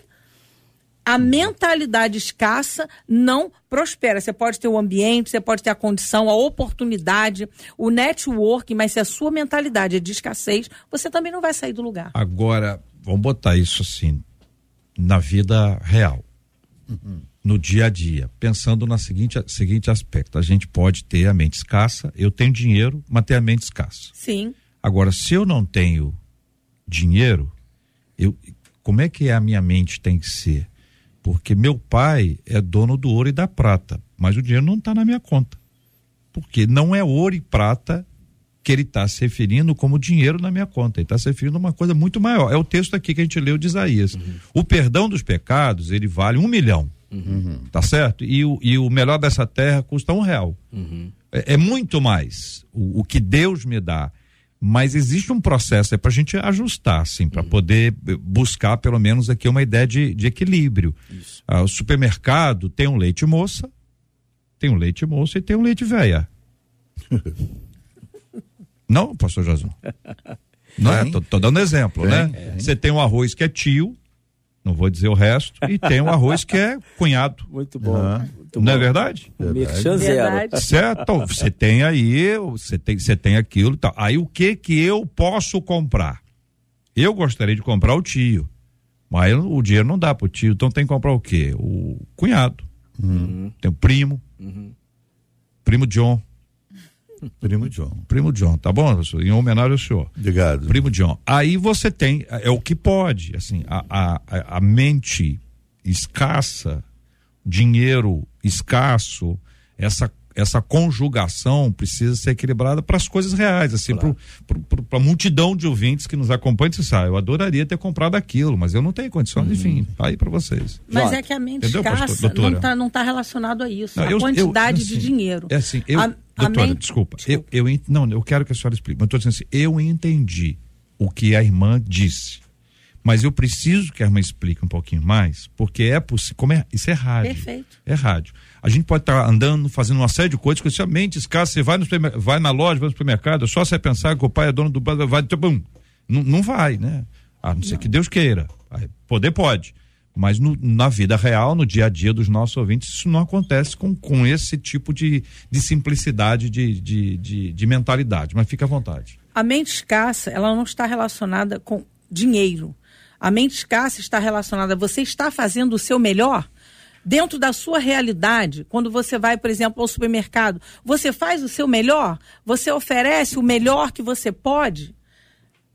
A mentalidade escassa não prospera. Você pode ter o ambiente, você pode ter a condição, a oportunidade, o network, mas se a sua mentalidade é de escassez, você também não vai sair do lugar. Agora, vamos botar isso assim, na vida real. Uhum no dia a dia, pensando no seguinte, seguinte aspecto: a gente pode ter a mente escassa, eu tenho dinheiro, mas ter a mente escassa. Sim. Agora, se eu não tenho dinheiro, eu, como é que a minha mente tem que ser? Porque meu pai é dono do ouro e da prata, mas o dinheiro não está na minha conta. Porque não é ouro e prata que ele está se referindo como dinheiro na minha conta. Ele está se referindo a uma coisa muito maior. É o texto aqui que a gente leu de Isaías. Uhum. O perdão dos pecados, ele vale um milhão. Uhum. Tá certo? E o, e o melhor dessa terra custa um real. Uhum. É, é, muito mais o, o, que Deus me dá. Mas existe um processo é para a gente ajustar, assim, para uhum. poder buscar pelo menos aqui uma ideia de, de equilíbrio. Ah, o supermercado tem um leite moça, tem um leite moça e tem um leite velha. Não, pastor Jason? Não é? Tô, tô dando exemplo, né? Você tem um arroz que é tio, não vou dizer o resto, e tem o arroz que é cunhado. Muito bom. Uhum. Muito não é bom. é verdade? verdade. Certo, então, você tem aí, você tem, você tem aquilo tal. Aí o que que eu posso comprar? Eu gostaria de comprar o tio, mas o dinheiro não dá pro tio, então tem que comprar o quê? O cunhado. Uhum. Tem o primo, uhum. primo John. Primo John. Primo John, tá bom, professor? Em homenagem ao senhor. Obrigado. Primo John. Aí você tem, é o que pode, assim, a, a, a mente escassa, dinheiro escasso, essa essa conjugação precisa ser equilibrada para as coisas reais, assim, claro. para a multidão de ouvintes que nos acompanham. Você sabe, eu adoraria ter comprado aquilo, mas eu não tenho condições, uhum. enfim, tá aí para vocês. Mas é que a mente Entendeu, escassa não está não tá relacionado a isso, não, a eu, quantidade eu, assim, de dinheiro. É assim, eu, a, doutora, mente... desculpa, desculpa, Eu, eu, não, eu quero que a senhora explique, mas estou dizendo assim, eu entendi o que a irmã disse. Mas eu preciso que a irmã explique um pouquinho mais, porque é possível. Como é, isso é rádio. Perfeito. É rádio. A gente pode estar tá andando, fazendo uma série de coisas, que a mente escassa, você vai, no vai na loja, vai no supermercado, é só você pensar que o pai é dono do vai, bum, não, não vai, né? A não ser que Deus queira. Poder pode. Mas no, na vida real, no dia a dia dos nossos ouvintes, isso não acontece com, com esse tipo de, de simplicidade de, de, de, de mentalidade. Mas fica à vontade. A mente escassa, ela não está relacionada com dinheiro. A mente escassa está relacionada você está fazendo o seu melhor dentro da sua realidade. Quando você vai, por exemplo, ao supermercado, você faz o seu melhor? Você oferece o melhor que você pode?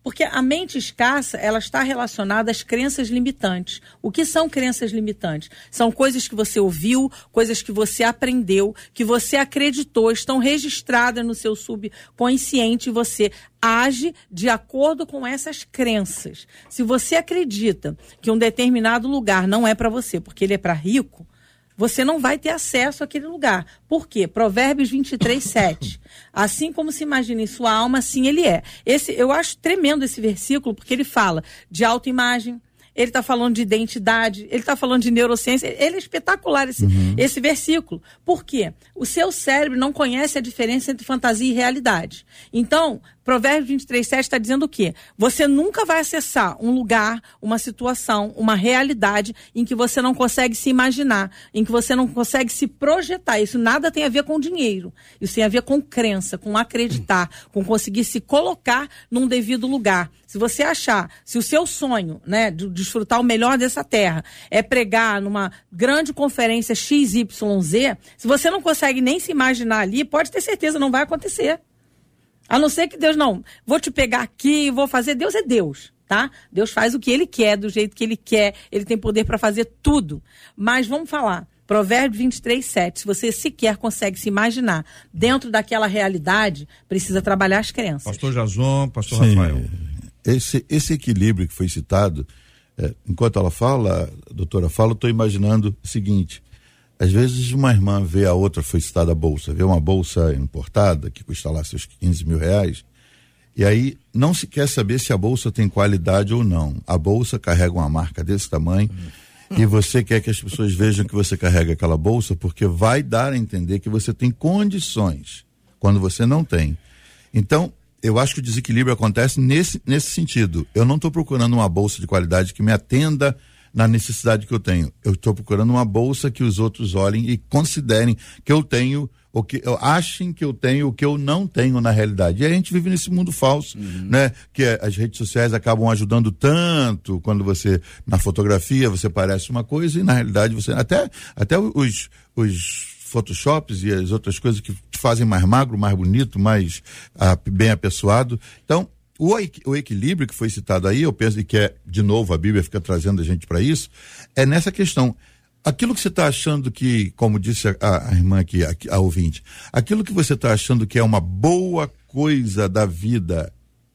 Porque a mente escassa, ela está relacionada às crenças limitantes. O que são crenças limitantes? São coisas que você ouviu, coisas que você aprendeu, que você acreditou, estão registradas no seu subconsciente e você age de acordo com essas crenças. Se você acredita que um determinado lugar não é para você, porque ele é para rico, você não vai ter acesso àquele lugar. Por quê? Provérbios 23, 7. Assim como se imagina em sua alma, assim ele é. Esse, eu acho tremendo esse versículo, porque ele fala de autoimagem, ele está falando de identidade, ele está falando de neurociência. Ele é espetacular esse, uhum. esse versículo. Por quê? O seu cérebro não conhece a diferença entre fantasia e realidade. Então, Provérbios 23, 7 está dizendo o quê? Você nunca vai acessar um lugar, uma situação, uma realidade em que você não consegue se imaginar, em que você não consegue se projetar. Isso nada tem a ver com dinheiro. Isso tem a ver com crença, com acreditar, com conseguir se colocar num devido lugar. Se você achar, se o seu sonho, né, de desfrutar o melhor dessa terra é pregar numa grande conferência XYZ, se você não consegue nem se imaginar ali, pode ter certeza, não vai acontecer. A não ser que Deus não, vou te pegar aqui, vou fazer. Deus é Deus, tá? Deus faz o que ele quer, do jeito que ele quer. Ele tem poder para fazer tudo. Mas vamos falar. Provérbio 23, 7. Se você sequer consegue se imaginar dentro daquela realidade, precisa trabalhar as crenças. Pastor Jason, pastor Sim, Rafael. Esse, esse equilíbrio que foi citado, é, enquanto ela fala, a doutora fala, eu estou imaginando o seguinte: às vezes uma irmã vê a outra, foi citada a bolsa, vê uma bolsa importada que custa lá seus 15 mil reais, e aí não se quer saber se a bolsa tem qualidade ou não. A bolsa carrega uma marca desse tamanho e você quer que as pessoas vejam que você carrega aquela bolsa porque vai dar a entender que você tem condições quando você não tem. Então, eu acho que o desequilíbrio acontece nesse, nesse sentido. Eu não estou procurando uma bolsa de qualidade que me atenda na necessidade que eu tenho. Eu estou procurando uma bolsa que os outros olhem e considerem que eu tenho o que achem que eu tenho o que eu não tenho na realidade. E a gente vive nesse mundo falso, uhum. né? Que as redes sociais acabam ajudando tanto quando você na fotografia você parece uma coisa e na realidade você até até os os photoshops e as outras coisas que te fazem mais magro, mais bonito, mais ah, bem apessoado. Então, o, o equilíbrio que foi citado aí, eu penso que é, de novo, a Bíblia fica trazendo a gente para isso, é nessa questão. Aquilo que você está achando que, como disse a, a irmã aqui, a, a ouvinte, aquilo que você está achando que é uma boa coisa da vida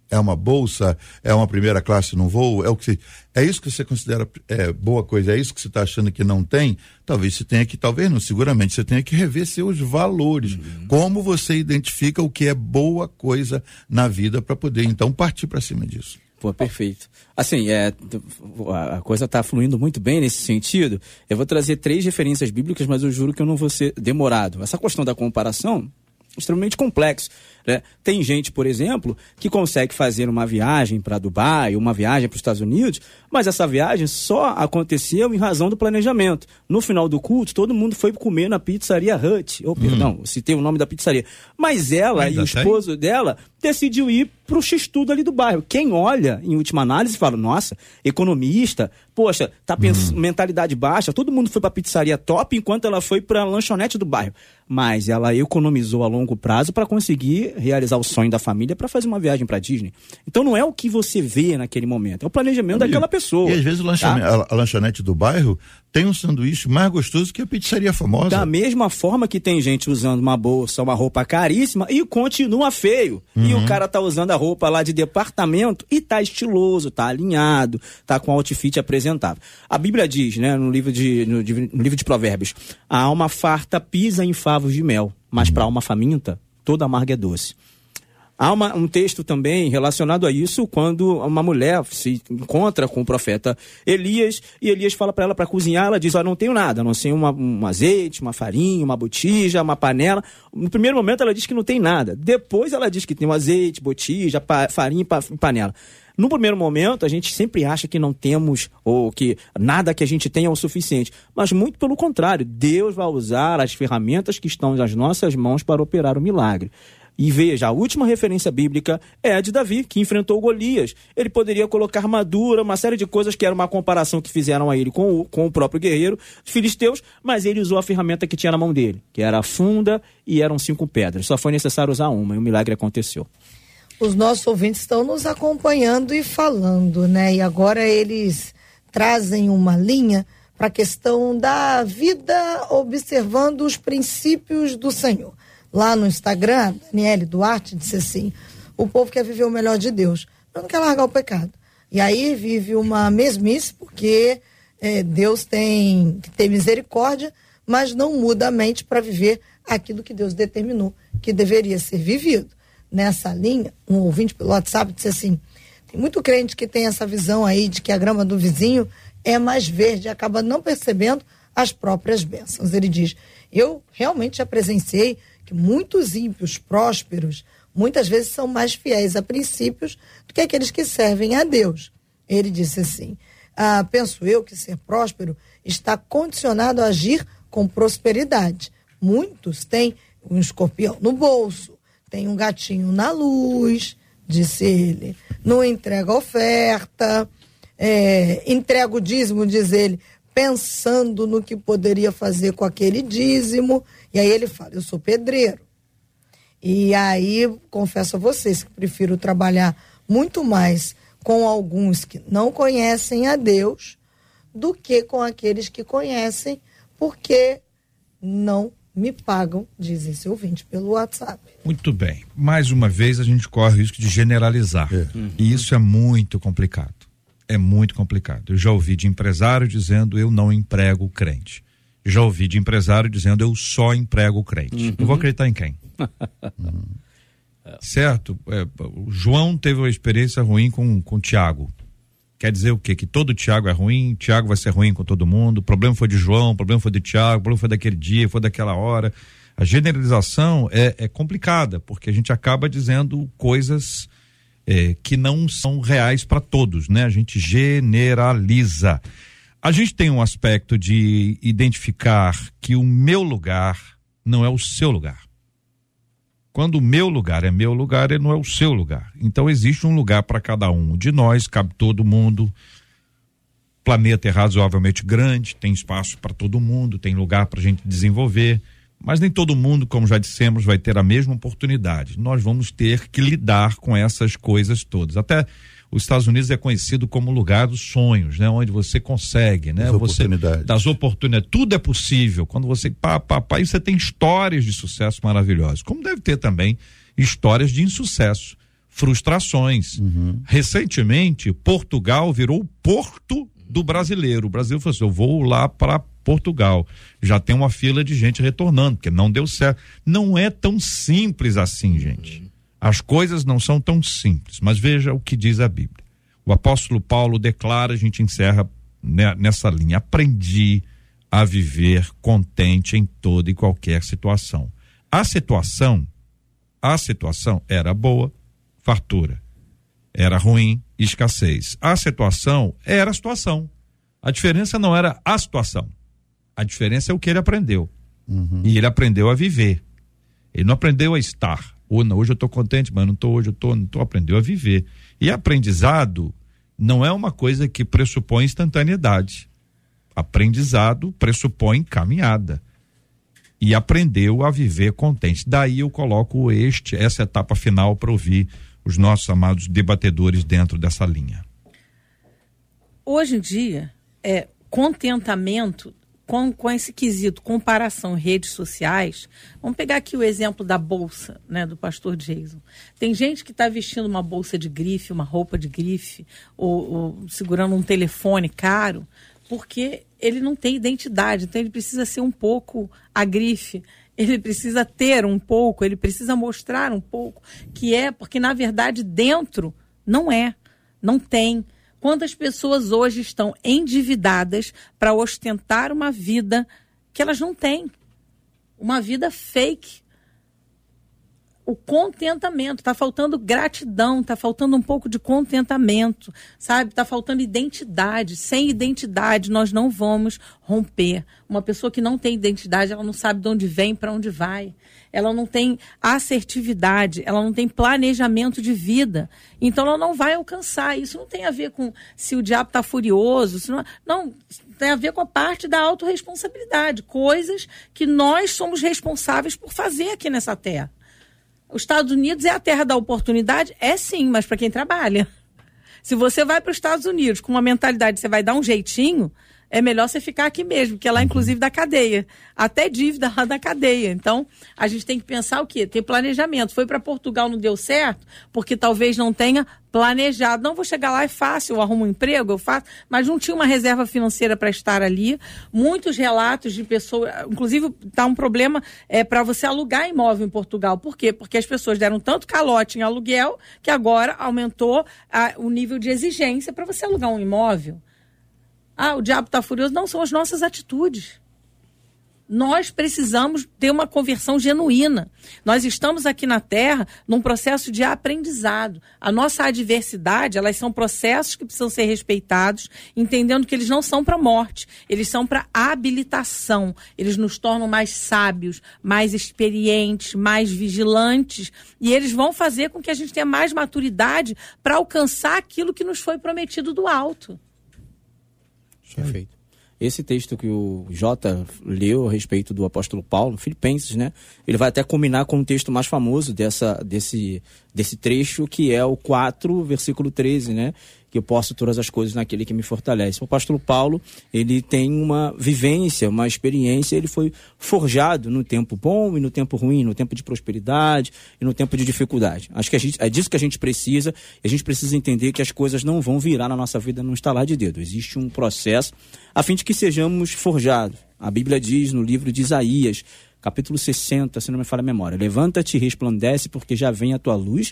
é uma bolsa, é uma primeira classe num voo, é o que é isso que você considera é, boa coisa, é isso que você está achando que não tem, talvez você tenha que, talvez não, seguramente você tenha que rever seus valores, uhum. como você identifica o que é boa coisa na vida para poder então partir para cima disso. Pô, perfeito. Assim, é, a coisa está fluindo muito bem nesse sentido. Eu vou trazer três referências bíblicas, mas eu juro que eu não vou ser demorado. Essa questão da comparação, extremamente complexo. Né? Tem gente, por exemplo, que consegue fazer uma viagem para Dubai, uma viagem para os Estados Unidos, mas essa viagem só aconteceu em razão do planejamento. No final do culto, todo mundo foi comer na pizzaria Hut. Ou, hum. perdão, citei o nome da pizzaria. Mas ela Ainda e o esposo tem? dela decidiu ir para o X-Tudo ali do bairro. Quem olha, em última análise, fala: nossa, economista, poxa, tá hum. mentalidade baixa, todo mundo foi para pizzaria top enquanto ela foi para a lanchonete do bairro. Mas ela economizou a longo prazo para conseguir realizar o sonho da família para fazer uma viagem para Disney. Então não é o que você vê naquele momento, é o planejamento Amigo, daquela pessoa. E às vezes lanchonete, tá? a, a lanchonete do bairro tem um sanduíche mais gostoso que a pizzaria famosa. Da mesma forma que tem gente usando uma bolsa, uma roupa caríssima e continua feio. Uhum. E o uhum. cara tá usando a roupa lá de departamento e tá estiloso, tá alinhado, tá com outfit apresentável. A Bíblia diz, né, no livro de, no, no livro de Provérbios, a alma farta pisa em favos de mel, mas uhum. para alma faminta, toda amarga é doce. Há uma, um texto também relacionado a isso quando uma mulher se encontra com o profeta Elias e Elias fala para ela para cozinhar. Ela diz: oh, não tenho nada, não sei uma, um azeite, uma farinha, uma botija, uma panela. No primeiro momento ela diz que não tem nada. Depois ela diz que tem um azeite, botija, pa, farinha e panela. No primeiro momento, a gente sempre acha que não temos ou que nada que a gente tenha é o suficiente, mas muito pelo contrário, Deus vai usar as ferramentas que estão nas nossas mãos para operar o milagre. E veja, a última referência bíblica é a de Davi, que enfrentou Golias. Ele poderia colocar armadura, uma série de coisas que era uma comparação que fizeram a ele com o, com o próprio guerreiro filisteus, mas ele usou a ferramenta que tinha na mão dele, que era a funda e eram cinco pedras. Só foi necessário usar uma e o milagre aconteceu. Os nossos ouvintes estão nos acompanhando e falando, né? E agora eles trazem uma linha para a questão da vida observando os princípios do Senhor lá no Instagram, Daniele Duarte disse assim: o povo quer viver o melhor de Deus, mas não quer largar o pecado. E aí vive uma mesmice, porque é, Deus tem que ter misericórdia, mas não muda a mente para viver aquilo que Deus determinou que deveria ser vivido. Nessa linha, um ouvinte pelo WhatsApp disse assim: tem muito crente que tem essa visão aí de que a grama do vizinho é mais verde, acaba não percebendo as próprias bênçãos. Ele diz: Eu realmente já presenciei que muitos ímpios prósperos muitas vezes são mais fiéis a princípios do que aqueles que servem a Deus. Ele disse assim: ah, penso eu que ser próspero está condicionado a agir com prosperidade. Muitos têm um escorpião no bolso, tem um gatinho na luz, disse ele, não entrega oferta, é, entrega o dízimo, diz ele, pensando no que poderia fazer com aquele dízimo. E aí ele fala: Eu sou pedreiro. E aí, confesso a vocês que prefiro trabalhar muito mais com alguns que não conhecem a Deus do que com aqueles que conhecem, porque não me pagam, diz esse ouvinte, pelo WhatsApp. Muito bem. Mais uma vez a gente corre o risco de generalizar. É. E isso é muito complicado. É muito complicado. Eu já ouvi de empresário dizendo eu não emprego crente já ouvi de empresário dizendo eu só emprego crente. Uhum. Eu vou acreditar em quem? uhum. Certo? É, o João teve uma experiência ruim com, com o Tiago. Quer dizer o quê? Que todo Tiago é ruim, Tiago vai ser ruim com todo mundo, o problema foi de João, o problema foi de Tiago, o problema foi daquele dia, foi daquela hora. A generalização é, é complicada, porque a gente acaba dizendo coisas é, que não são reais para todos, né? A gente generaliza. A gente tem um aspecto de identificar que o meu lugar não é o seu lugar. Quando o meu lugar é meu lugar, ele não é o seu lugar. Então existe um lugar para cada um de nós, cabe todo mundo. O planeta é razoavelmente grande, tem espaço para todo mundo, tem lugar para a gente desenvolver, mas nem todo mundo, como já dissemos, vai ter a mesma oportunidade. Nós vamos ter que lidar com essas coisas todas. Até os Estados Unidos é conhecido como lugar dos sonhos, né? Onde você consegue, né? Das você, oportunidades. Das oportunidades. Tudo é possível. Quando você pá, pá, pá, e você tem histórias de sucesso maravilhosas. Como deve ter também histórias de insucesso, frustrações. Uhum. Recentemente, Portugal virou o porto do brasileiro. O Brasil falou assim: eu vou lá para Portugal. Já tem uma fila de gente retornando, porque não deu certo. Não é tão simples assim, gente. As coisas não são tão simples, mas veja o que diz a Bíblia. O apóstolo Paulo declara, a gente encerra nessa linha: aprendi a viver contente em toda e qualquer situação. A situação, a situação era boa, fartura. Era ruim, escassez. A situação era a situação. A diferença não era a situação. A diferença é o que ele aprendeu. Uhum. E ele aprendeu a viver. Ele não aprendeu a estar. Hoje eu estou contente, mas não estou hoje, eu estou, não estou, aprendeu a viver. E aprendizado não é uma coisa que pressupõe instantaneidade. Aprendizado pressupõe caminhada. E aprendeu a viver contente. Daí eu coloco este, essa etapa final para ouvir os nossos amados debatedores dentro dessa linha. Hoje em dia, é, contentamento com, com esse quesito comparação redes sociais, vamos pegar aqui o exemplo da bolsa, né, do pastor Jason. Tem gente que está vestindo uma bolsa de grife, uma roupa de grife, ou, ou, segurando um telefone caro, porque ele não tem identidade, então ele precisa ser um pouco a grife. Ele precisa ter um pouco, ele precisa mostrar um pouco, que é, porque na verdade dentro não é, não tem Quantas pessoas hoje estão endividadas para ostentar uma vida que elas não têm? Uma vida fake. O contentamento, está faltando gratidão, está faltando um pouco de contentamento, sabe? Está faltando identidade. Sem identidade, nós não vamos romper. Uma pessoa que não tem identidade, ela não sabe de onde vem, para onde vai. Ela não tem assertividade, ela não tem planejamento de vida. Então, ela não vai alcançar. Isso não tem a ver com se o diabo está furioso. Não, não, tem a ver com a parte da autorresponsabilidade. Coisas que nós somos responsáveis por fazer aqui nessa terra. Os Estados Unidos é a terra da oportunidade? É sim, mas para quem trabalha. Se você vai para os Estados Unidos com uma mentalidade, você vai dar um jeitinho, é melhor você ficar aqui mesmo, que é lá, inclusive, da cadeia. Até dívida lá da cadeia. Então, a gente tem que pensar o quê? Ter planejamento. Foi para Portugal, não deu certo, porque talvez não tenha planejado. Não vou chegar lá, é fácil, eu arrumo um emprego, eu faço, mas não tinha uma reserva financeira para estar ali. Muitos relatos de pessoas, inclusive está um problema é, para você alugar imóvel em Portugal. Por quê? Porque as pessoas deram tanto calote em aluguel que agora aumentou a, o nível de exigência para você alugar um imóvel. Ah, o diabo está furioso. Não, são as nossas atitudes. Nós precisamos ter uma conversão genuína. Nós estamos aqui na Terra num processo de aprendizado. A nossa adversidade, elas são processos que precisam ser respeitados, entendendo que eles não são para morte, eles são para habilitação. Eles nos tornam mais sábios, mais experientes, mais vigilantes, e eles vão fazer com que a gente tenha mais maturidade para alcançar aquilo que nos foi prometido do alto. Perfeito. Esse texto que o Jota leu a respeito do apóstolo Paulo, Filipenses, né? Ele vai até combinar com o texto mais famoso dessa, desse, desse trecho, que é o 4, versículo 13, né? Que eu posso todas as coisas naquele que me fortalece. O apóstolo Paulo, ele tem uma vivência, uma experiência, ele foi forjado no tempo bom e no tempo ruim, no tempo de prosperidade e no tempo de dificuldade. Acho que gente, é disso que a gente precisa, a gente precisa entender que as coisas não vão virar na nossa vida num estalar de dedo. Existe um processo a fim de que sejamos forjados. A Bíblia diz no livro de Isaías, capítulo 60, se não me falha a memória: Levanta-te e resplandece, porque já vem a tua luz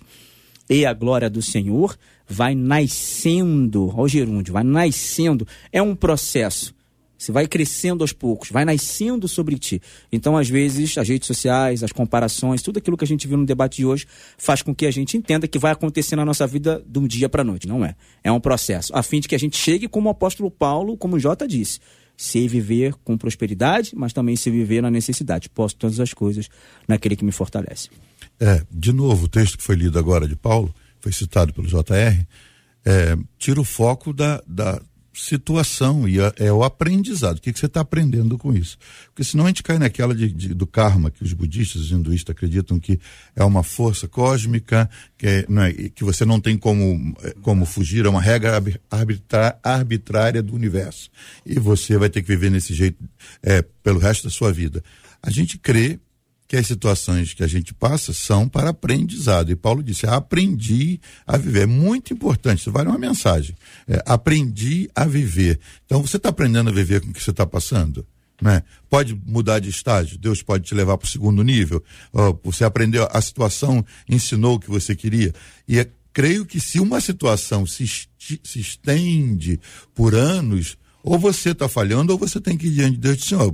e a glória do Senhor vai nascendo, ao gerúndio, vai nascendo. É um processo. Você vai crescendo aos poucos, vai nascendo sobre ti. Então, às vezes, as redes sociais, as comparações, tudo aquilo que a gente viu no debate de hoje faz com que a gente entenda que vai acontecer na nossa vida de um dia para noite. Não é. É um processo. A fim de que a gente chegue, como o apóstolo Paulo, como o Jota disse, se viver com prosperidade, mas também se viver na necessidade. Posso todas as coisas naquele que me fortalece. É, de novo, o texto que foi lido agora de Paulo, foi citado pelo JR, é, tira o foco da, da situação e a, é o aprendizado. O que, que você está aprendendo com isso? Porque senão a gente cai naquela de, de, do karma, que os budistas e hinduístas acreditam que é uma força cósmica, que, é, não é, que você não tem como, é, como fugir, é uma regra arbitrária do universo. E você vai ter que viver nesse jeito é, pelo resto da sua vida. A gente crê que as situações que a gente passa são para aprendizado. E Paulo disse: aprendi a viver. É muito importante, isso vale uma mensagem. É, aprendi a viver. Então você está aprendendo a viver com o que você está passando? Né? Pode mudar de estágio, Deus pode te levar para o segundo nível. você aprendeu, a situação ensinou o que você queria. E é, creio que se uma situação se, se estende por anos, ou você está falhando, ou você tem que ir diante de Deus e dizer, Senhor,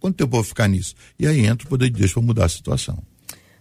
Quanto tempo eu vou ficar nisso? E aí entra o poder de Deus para mudar a situação.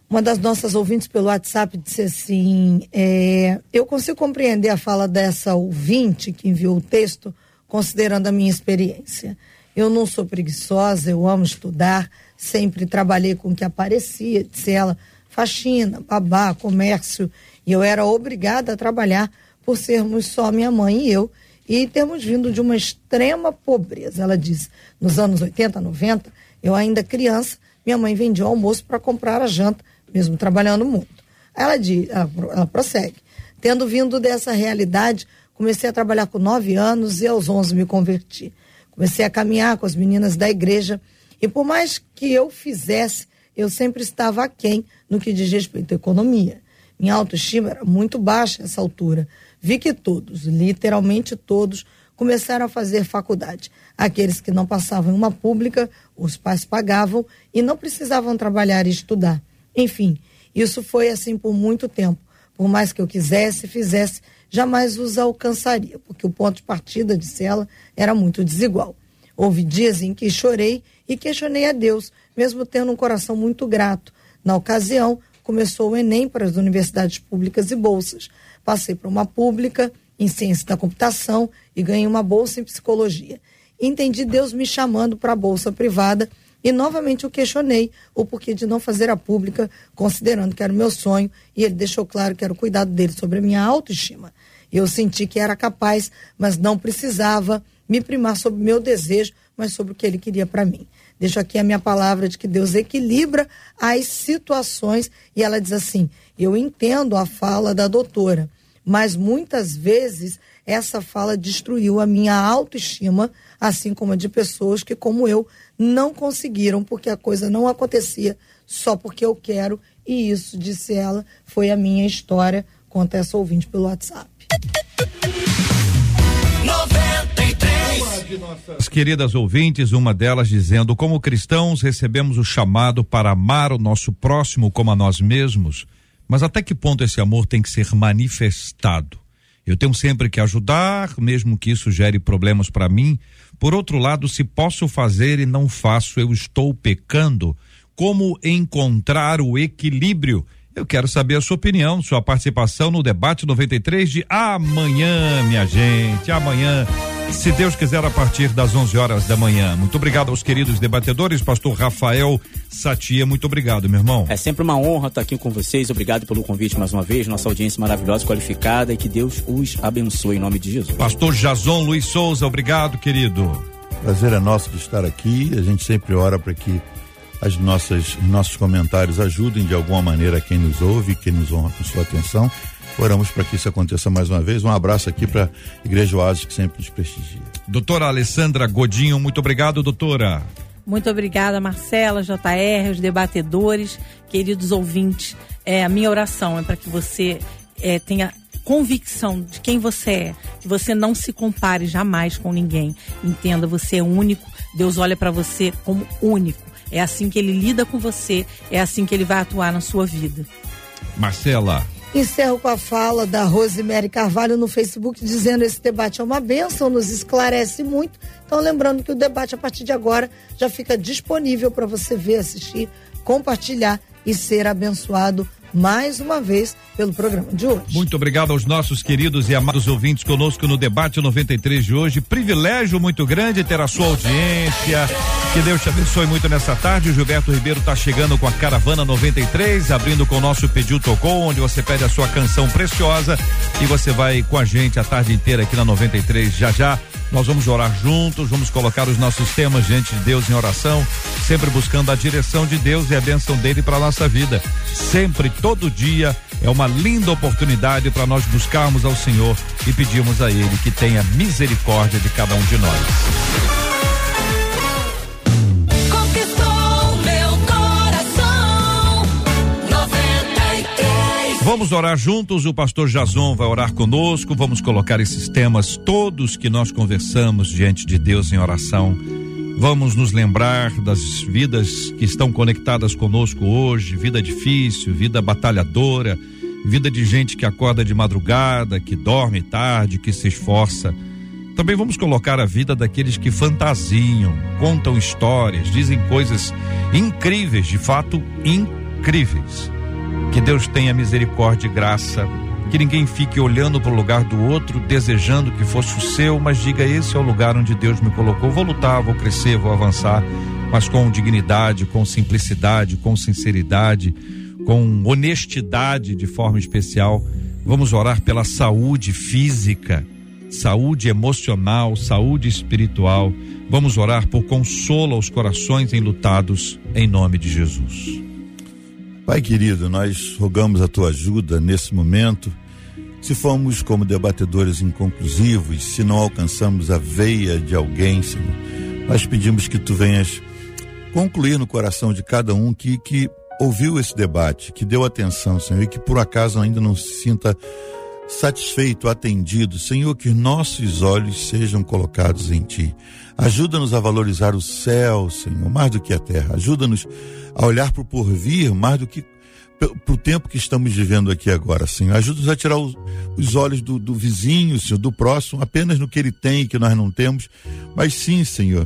Uma das nossas ouvintes pelo WhatsApp disse assim: é, Eu consigo compreender a fala dessa ouvinte que enviou o texto, considerando a minha experiência. Eu não sou preguiçosa, eu amo estudar, sempre trabalhei com o que aparecia, disse ela, faxina, babá, comércio, e eu era obrigada a trabalhar por sermos só minha mãe e eu, e temos vindo de uma extrema pobreza. Ela diz: nos anos 80, 90, eu ainda criança, minha mãe vendia o almoço para comprar a janta, mesmo trabalhando muito. Ela, diz, ela, ela prossegue: tendo vindo dessa realidade, comecei a trabalhar com nove anos e aos onze me converti. Comecei a caminhar com as meninas da igreja e por mais que eu fizesse, eu sempre estava aquém no que diz respeito à economia. Minha autoestima era muito baixa nessa altura vi que todos, literalmente todos, começaram a fazer faculdade. Aqueles que não passavam em uma pública, os pais pagavam e não precisavam trabalhar e estudar. Enfim, isso foi assim por muito tempo. Por mais que eu quisesse, fizesse, jamais os alcançaria, porque o ponto de partida, disse ela, era muito desigual. Houve dias em que chorei e questionei a Deus, mesmo tendo um coração muito grato. Na ocasião, começou o Enem para as universidades públicas e bolsas. Passei para uma pública em ciência da computação e ganhei uma bolsa em psicologia. Entendi Deus me chamando para a bolsa privada e novamente eu questionei o porquê de não fazer a pública, considerando que era o meu sonho, e ele deixou claro que era o cuidado dele sobre a minha autoestima. Eu senti que era capaz, mas não precisava me primar sobre o meu desejo, mas sobre o que ele queria para mim. Deixo aqui a minha palavra de que Deus equilibra as situações e ela diz assim: eu entendo a fala da doutora, mas muitas vezes essa fala destruiu a minha autoestima, assim como a de pessoas que, como eu, não conseguiram porque a coisa não acontecia só porque eu quero. E isso, disse ela, foi a minha história. Conta essa ouvinte pelo WhatsApp. As queridas ouvintes, uma delas dizendo: Como cristãos, recebemos o chamado para amar o nosso próximo como a nós mesmos, mas até que ponto esse amor tem que ser manifestado? Eu tenho sempre que ajudar, mesmo que isso gere problemas para mim. Por outro lado, se posso fazer e não faço, eu estou pecando. Como encontrar o equilíbrio? Eu quero saber a sua opinião, sua participação no debate 93 de amanhã, minha gente. Amanhã se Deus quiser, a partir das 11 horas da manhã. Muito obrigado aos queridos debatedores, pastor Rafael Satia, muito obrigado, meu irmão. É sempre uma honra estar aqui com vocês. Obrigado pelo convite mais uma vez, nossa audiência maravilhosa, qualificada e que Deus os abençoe em nome de Jesus. Pastor Jason Luiz Souza, obrigado, querido. Prazer é nosso de estar aqui. A gente sempre ora para que as nossas nossos comentários ajudem de alguma maneira quem nos ouve, quem nos honra com sua atenção Oramos para que isso aconteça mais uma vez. Um abraço aqui para a Igreja Oasis, que sempre nos prestigia. Doutora Alessandra Godinho, muito obrigado, doutora. Muito obrigada, Marcela, JR, os debatedores, queridos ouvintes. É, a minha oração é para que você é, tenha convicção de quem você é, que você não se compare jamais com ninguém. Entenda, você é único, Deus olha para você como único. É assim que ele lida com você, é assim que ele vai atuar na sua vida. Marcela. Encerro com a fala da Rosemary Carvalho no Facebook, dizendo esse debate é uma benção, nos esclarece muito. Então, lembrando que o debate, a partir de agora, já fica disponível para você ver, assistir, compartilhar e ser abençoado mais uma vez pelo programa de hoje. Muito obrigado aos nossos queridos e amados ouvintes conosco no debate 93 de hoje. Privilégio muito grande ter a sua audiência. Que Deus te abençoe muito nessa tarde. O Gilberto Ribeiro está chegando com a Caravana 93, abrindo com o nosso Pediu Tocou, onde você pede a sua canção preciosa e você vai com a gente a tarde inteira aqui na 93 já já. Nós vamos orar juntos, vamos colocar os nossos temas diante de Deus em oração, sempre buscando a direção de Deus e a bênção dele para nossa vida. Sempre, todo dia, é uma linda oportunidade para nós buscarmos ao Senhor e pedirmos a Ele que tenha misericórdia de cada um de nós. Vamos orar juntos, o pastor Jason vai orar conosco, vamos colocar esses temas todos que nós conversamos diante de Deus em oração. Vamos nos lembrar das vidas que estão conectadas conosco hoje, vida difícil, vida batalhadora, vida de gente que acorda de madrugada, que dorme tarde, que se esforça. Também vamos colocar a vida daqueles que fantasiam, contam histórias, dizem coisas incríveis, de fato incríveis que Deus tenha misericórdia e graça. Que ninguém fique olhando para o lugar do outro, desejando que fosse o seu, mas diga: esse é o lugar onde Deus me colocou. Vou lutar, vou crescer, vou avançar, mas com dignidade, com simplicidade, com sinceridade, com honestidade de forma especial. Vamos orar pela saúde física, saúde emocional, saúde espiritual. Vamos orar por consolo aos corações enlutados, em nome de Jesus. Pai querido, nós rogamos a tua ajuda nesse momento. Se formos como debatedores inconclusivos, se não alcançamos a veia de alguém, Senhor, nós pedimos que tu venhas concluir no coração de cada um que, que ouviu esse debate, que deu atenção, Senhor, e que por acaso ainda não se sinta satisfeito, atendido. Senhor, que nossos olhos sejam colocados em Ti. Ajuda-nos a valorizar o céu, Senhor, mais do que a terra. Ajuda-nos a olhar para o porvir mais do que para o tempo que estamos vivendo aqui agora, Senhor. Ajuda-nos a tirar os, os olhos do, do, vizinho, Senhor, do próximo, apenas no que ele tem e que nós não temos. Mas sim, Senhor,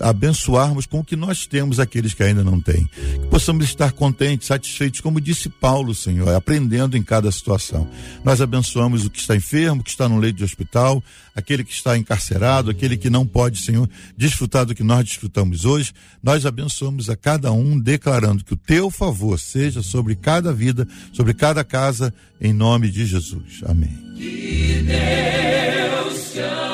abençoarmos com o que nós temos aqueles que ainda não têm. Que possamos estar contentes, satisfeitos, como disse Paulo, Senhor, aprendendo em cada situação. Nós abençoamos o que está enfermo, que está no leito de hospital, aquele que está encarcerado, aquele que não pode, Senhor, desfrutar do que nós desfrutamos hoje. Nós abençoamos a cada um, declarando que o teu favor seja sobre cada vida, sobre cada casa, em nome de Jesus. Amém. Que Deus te